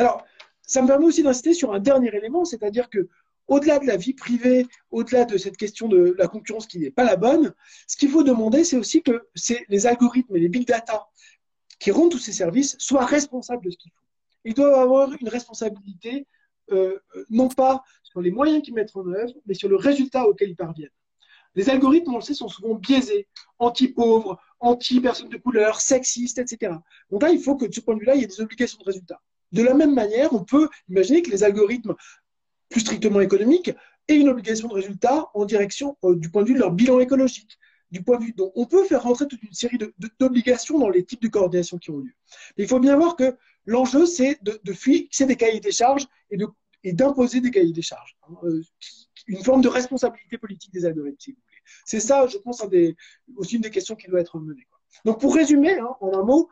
Alors, ça me permet aussi d'insister sur un dernier élément, c'est-à-dire que au-delà de la vie privée, au-delà de cette question de la concurrence qui n'est pas la bonne, ce qu'il faut demander, c'est aussi que les algorithmes et les big data qui rendent tous ces services soient responsables de ce qu'ils font. Ils doivent avoir une responsabilité, euh, non pas sur les moyens qu'ils mettent en œuvre, mais sur le résultat auquel ils parviennent. Les algorithmes, on le sait, sont souvent biaisés, anti-pauvres, anti-personnes de couleur, sexistes, etc. Donc là, il faut que de ce point de vue-là, il y ait des obligations de résultat. De la même manière, on peut imaginer que les algorithmes plus strictement économique, et une obligation de résultat en direction euh, du point de vue de leur bilan écologique. Du point de vue, donc on peut faire rentrer toute une série d'obligations dans les types de coordination qui ont lieu. Mais il faut bien voir que l'enjeu, c'est de, de, fixer des cahiers des charges et d'imposer des cahiers des charges. Hein, euh, une forme de responsabilité politique des algorithmes, si vous voulez. C'est ça, je pense, aussi une des questions qui doit être menée. Donc pour résumer, hein, en un mot,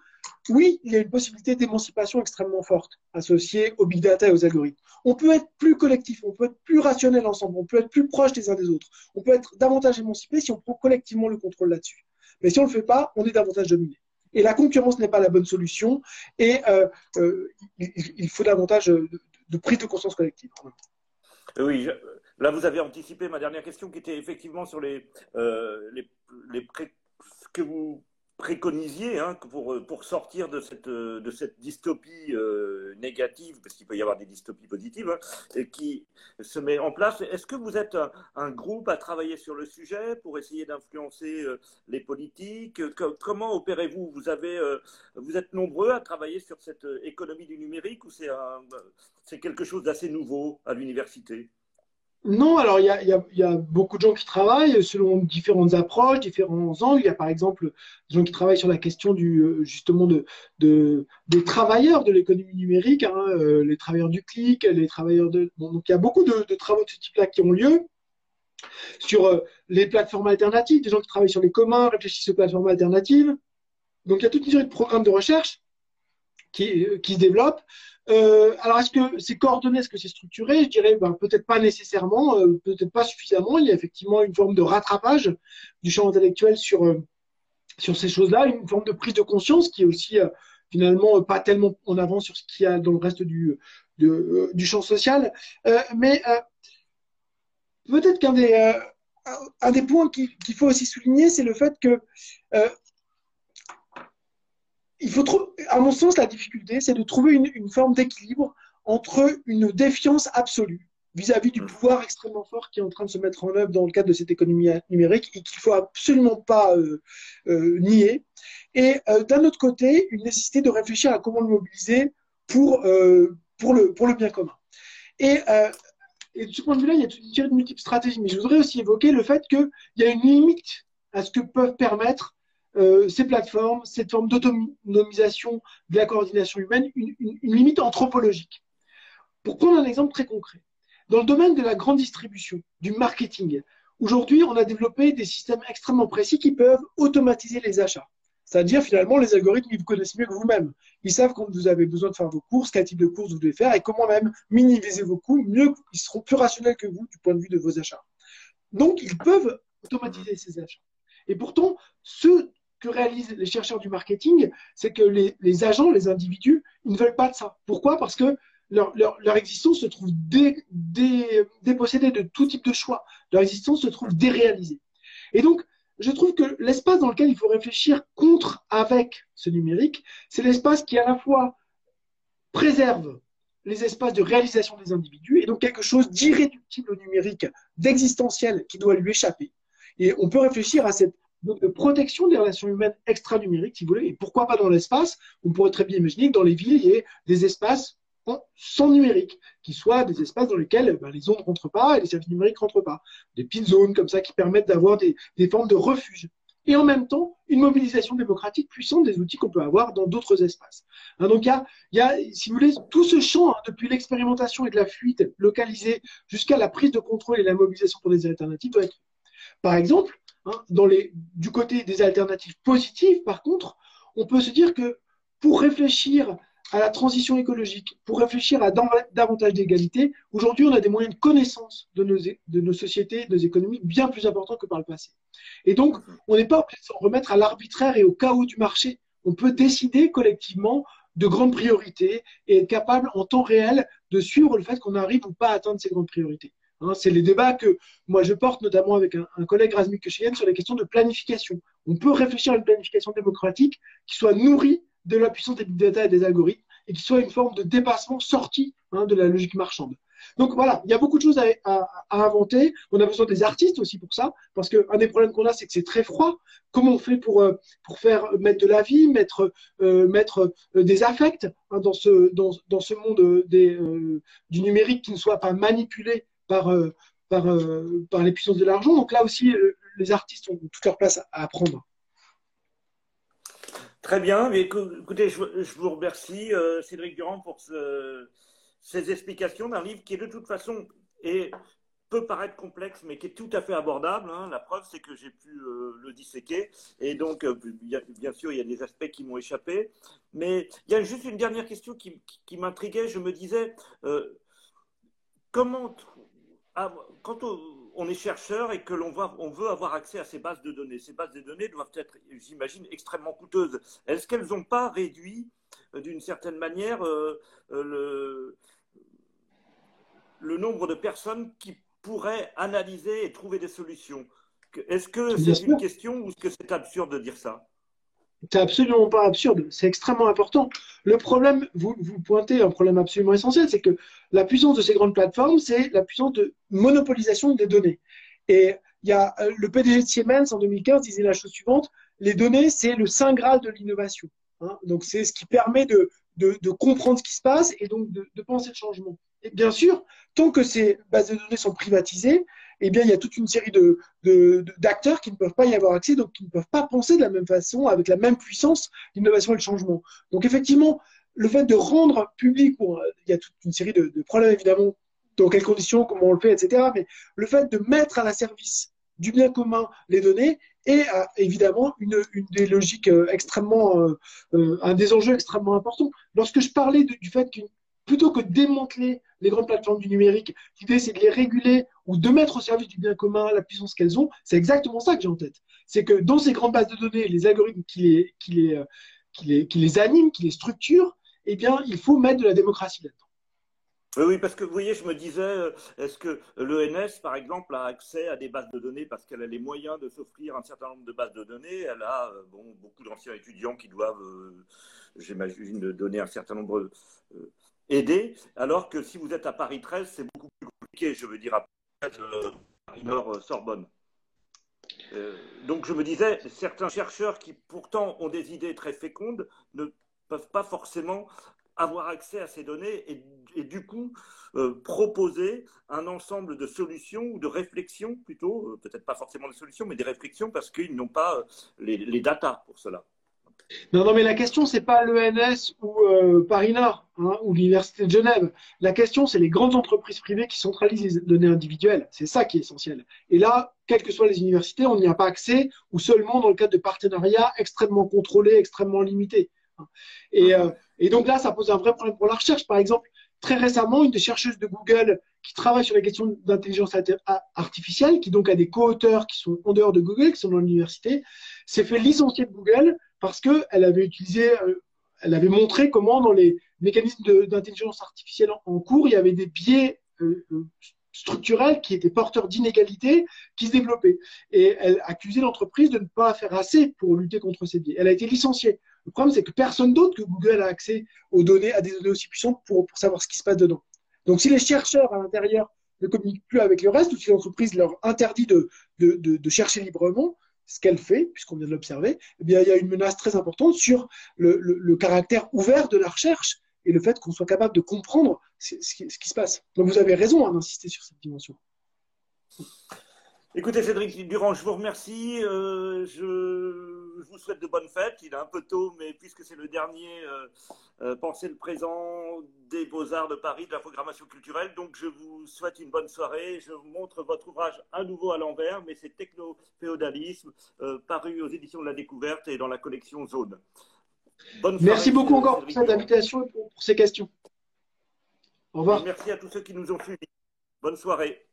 oui, il y a une possibilité d'émancipation extrêmement forte associée aux big data et aux algorithmes. On peut être plus collectif, on peut être plus rationnel ensemble, on peut être plus proche les uns des autres, on peut être davantage émancipé si on prend collectivement le contrôle là-dessus. Mais si on ne le fait pas, on est davantage dominé. Et la concurrence n'est pas la bonne solution et euh, euh, il, faut davantage de, prise de conscience collective. Oui, là vous avez anticipé ma dernière question qui était effectivement sur les, euh, que vous préconisiez hein, pour, euh, pour sortir de cette, euh, de cette dystopie euh, négative, parce qu'il peut y avoir des dystopies positives, hein, qui se met en place. Est-ce que vous êtes un, groupe à travailler sur le sujet pour essayer d'influencer les politiques? Comment opérez-vous? Vous, avez, vous êtes nombreux à travailler sur cette économie du numérique ou c'est quelque chose d'assez nouveau à l'université? Non, alors il y a, beaucoup de gens qui travaillent selon différentes approches, différents angles. Il y a par exemple des gens qui travaillent sur la question du euh, justement de, de des travailleurs de l'économie numérique, hein, euh, les travailleurs du clic, les travailleurs de bon, donc il y a beaucoup de, de travaux de ce type-là qui ont lieu sur euh, les plateformes alternatives, des gens qui travaillent sur les communs, réfléchissent aux plateformes alternatives. Donc il y a toute une série de programmes de recherche qui, qui se développent. Euh, alors, est-ce que c'est coordonné, est-ce que c'est structuré? Je dirais ben, peut-être pas nécessairement, euh, peut-être pas suffisamment. Il y a effectivement une forme de rattrapage du champ intellectuel sur, euh, sur ces choses-là, une forme de prise de conscience qui est aussi euh, finalement pas tellement en avant sur ce qu'il y a dans le reste du, du champ social. mais peut-être qu'un des, un des points qu'il faut aussi souligner, c'est le fait que il faut à mon sens, la difficulté, c'est de trouver une, forme d'équilibre entre une défiance absolue vis-à-vis du mm. pouvoir extrêmement fort qui est en train de se mettre en œuvre dans le cadre de cette économie numérique et qu'il faut absolument pas euh, euh, nier. Et euh, d'un autre côté, une nécessité de réfléchir à comment le mobiliser pour, pour, le, pour le bien commun. Et, et de ce point de vue-là, il y a une série de multiples stratégies. Mais je voudrais aussi évoquer le fait qu'il y a une limite à ce que peuvent permettre euh, ces plateformes, cette forme d'autonomisation de la coordination humaine, une, limite anthropologique. Pour prendre un exemple très concret, dans le domaine de la grande distribution, du marketing, aujourd'hui, on a développé des systèmes extrêmement précis qui peuvent automatiser les achats. C'est-à-dire, finalement, les algorithmes, ils vous connaissent mieux que vous-même. Ils savent quand vous avez besoin de faire vos courses, quel type de courses vous devez faire et comment même minimiser vos coûts. Mieux, ils seront plus rationnels que vous du point de vue de vos achats. Donc, ils peuvent automatiser ces achats. Et pourtant, ce que réalisent les chercheurs du marketing, c'est que les, agents, les individus, ils ne veulent pas de ça. Pourquoi? Parce que leur, existence se trouve dépossédée de tout type de choix. Leur existence se trouve déréalisée. Et donc, je trouve que l'espace dans lequel il faut réfléchir contre, avec ce numérique, c'est l'espace qui à la fois préserve les espaces de réalisation des individus et donc quelque chose d'irréductible au numérique, d'existentiel qui doit lui échapper. Et on peut réfléchir à cette de protection des relations humaines extra-numériques, si vous voulez. Et pourquoi pas dans l'espace? On pourrait très bien imaginer que dans les villes, il y ait des espaces sans numérique, qui soient des espaces dans lesquels ben, les ondes ne rentrent pas et les services numériques ne rentrent pas. Des petites zones comme ça qui permettent d'avoir des, formes de refuge et en même temps une mobilisation démocratique puissante des outils qu'on peut avoir dans d'autres espaces. Hein, donc il y, a, si vous voulez, tout ce champ, hein, depuis l'expérimentation et de la fuite localisée jusqu'à la prise de contrôle et la mobilisation pour des alternatives, doit être. Par exemple, hein, du côté des alternatives positives, par contre, on peut se dire que pour réfléchir à la transition écologique, pour réfléchir à davantage d'égalité, aujourd'hui, on a des moyens de connaissance de nos, de nos sociétés, de nos économies bien plus importants que par le passé. Et donc, on n'est pas obligé de s'en remettre à l'arbitraire et au chaos du marché. On peut décider collectivement de grandes priorités et être capable en temps réel de suivre le fait qu'on arrive ou pas à atteindre ces grandes priorités. Hein, c'est les débats que moi je porte notamment avec un, collègue Razmik Kecheyen sur les questions de planification. On peut réfléchir à une planification démocratique qui soit nourrie de la puissance des big data et des algorithmes et qui soit une forme de dépassement sorti hein, de la logique marchande. Donc voilà, il y a beaucoup de choses à, inventer. On a besoin des artistes aussi pour ça, parce qu'un des problèmes qu'on a, c'est que c'est très froid. Comment on fait pour, euh, pour faire mettre de la vie, mettre, euh, mettre euh, des affects hein, dans, ce, dans, dans, ce monde du numérique qui ne soit pas manipulé par, par, par les puissances de l'argent. Donc là aussi, les artistes ont toute leur place à apprendre. Très bien. Mais écoutez, je, vous remercie, Cédric Durand, pour ce ces explications d'un livre qui, de toute façon, est, peut paraître complexe, mais qui est tout à fait abordable. Hein. La preuve, c'est que j'ai pu euh, le disséquer. Et donc, euh, bien, sûr, il y a des aspects qui m'ont échappé. Mais il y a juste une dernière question qui, m'intriguait. Je me disais, euh, comment, ah, quand on est chercheur et que l'on on veut avoir accès à ces bases de données, ces bases de données doivent être, j'imagine, extrêmement coûteuses. Est-ce qu'elles n'ont pas réduit d'une certaine manière le, le nombre de personnes qui pourraient analyser et trouver des solutions? Est-ce que c'est une question ou est-ce que c'est absurde de dire ça? C'est absolument pas absurde, c'est extrêmement important. Le problème, vous, pointez un problème absolument essentiel, c'est que la puissance de ces grandes plateformes, c'est la puissance de monopolisation des données. Et il y a euh, le PDG de Siemens en 2015 disait la chose suivante les données, c'est le saint graal de l'innovation. Hein. donc c'est ce qui permet de, de, comprendre ce qui se passe et donc de, de penser le changement. Et bien sûr, tant que ces bases de données sont privatisées, eh bien, il y a toute une série de, d'acteurs qui ne peuvent pas y avoir accès, donc qui ne peuvent pas penser de la même façon, avec la même puissance, l'innovation et le changement. Donc, effectivement, le fait de rendre public, il y a toute une série de, problèmes, évidemment, dans quelles conditions, comment on le fait, etc. Mais le fait de mettre à la service du bien commun les données est évidemment une, des logiques euh, extrêmement, euh, euh, un des enjeux extrêmement importants. Lorsque je parlais du fait qu'une plutôt que de démanteler les grandes plateformes du numérique, l'idée c'est de les réguler ou de mettre au service du bien commun la puissance qu'elles ont, c'est exactement ça que j'ai en tête. C'est que dans ces grandes bases de données, les algorithmes qui les, qui les, qui les, qui les animent, qui les structurent, eh bien, il faut mettre de la démocratie là-dedans. Oui, parce que vous voyez, je me disais, euh, est-ce que l'ENS, par exemple, a accès à des bases de données parce qu'elle a les moyens de s'offrir un certain nombre de bases de données? Elle a euh, bon, beaucoup d'anciens étudiants qui doivent, euh, j'imagine, donner un certain nombre aider, alors que si vous êtes à Paris 13, c'est beaucoup plus compliqué, je veux dire, à Euh, Sorbonne. Euh, donc je me disais, certains chercheurs qui pourtant ont des idées très fécondes ne peuvent pas forcément avoir accès à ces données et, du coup euh, proposer un ensemble de solutions ou de réflexions plutôt, peut-être pas forcément des solutions, mais des réflexions parce qu'ils n'ont pas les, les datas pour cela. Non, non, mais la question, c'est pas l'ENS ou euh, Paris Nord hein, ou l'Université de Genève. La question, c'est les grandes entreprises privées qui centralisent les données individuelles. C'est ça qui est essentiel. Et là, quelles que soient les universités, on n'y a pas accès ou seulement dans le cadre de partenariats extrêmement contrôlés, extrêmement limités. Hein. Et, euh, et donc là, ça pose un vrai problème pour la recherche. Par exemple, très récemment, une des chercheuses de Google qui travaille sur les questions d'intelligence artificielle, qui donc a des co-auteurs qui sont en dehors de Google, qui sont dans l'université, s'est fait licencier de Google parce qu'elle avait utilisé, euh, elle avait montré comment dans les mécanismes d'intelligence artificielle en, cours, il y avait des biais euh, euh, structurels qui étaient porteurs d'inégalités qui se développaient. Et elle accusait l'entreprise de ne pas faire assez pour lutter contre ces biais. Elle a été licenciée. Le problème, c'est que personne d'autre que Google a accès aux données, à des données aussi puissantes pour, pour savoir ce qui se passe dedans. Donc, si les chercheurs à l'intérieur ne communiquent plus avec le reste, ou si l'entreprise leur interdit de, de, de, de chercher librement, ce qu'elle fait, puisqu'on vient de l'observer, eh bien, il y a une menace très importante sur le, caractère ouvert de la recherche et le fait qu'on soit capable de comprendre ce qui, se passe. Donc vous avez raison hein, d'insister sur cette dimension. Écoutez, Cédric Durand, je vous remercie. Euh, je, vous souhaite de bonnes fêtes. Il est un peu tôt, mais puisque c'est le dernier euh, euh, Pensez le présent des Beaux-Arts de Paris, de la programmation culturelle, donc je vous souhaite une bonne soirée. Je vous montre votre ouvrage à nouveau à l'envers, mais c'est Techno-féodalisme, paru aux éditions de la Découverte et dans la collection Zone. Merci beaucoup encore pour cette invitation et pour, ces questions. Au revoir. merci à tous ceux qui nous ont suivis. Bonne soirée.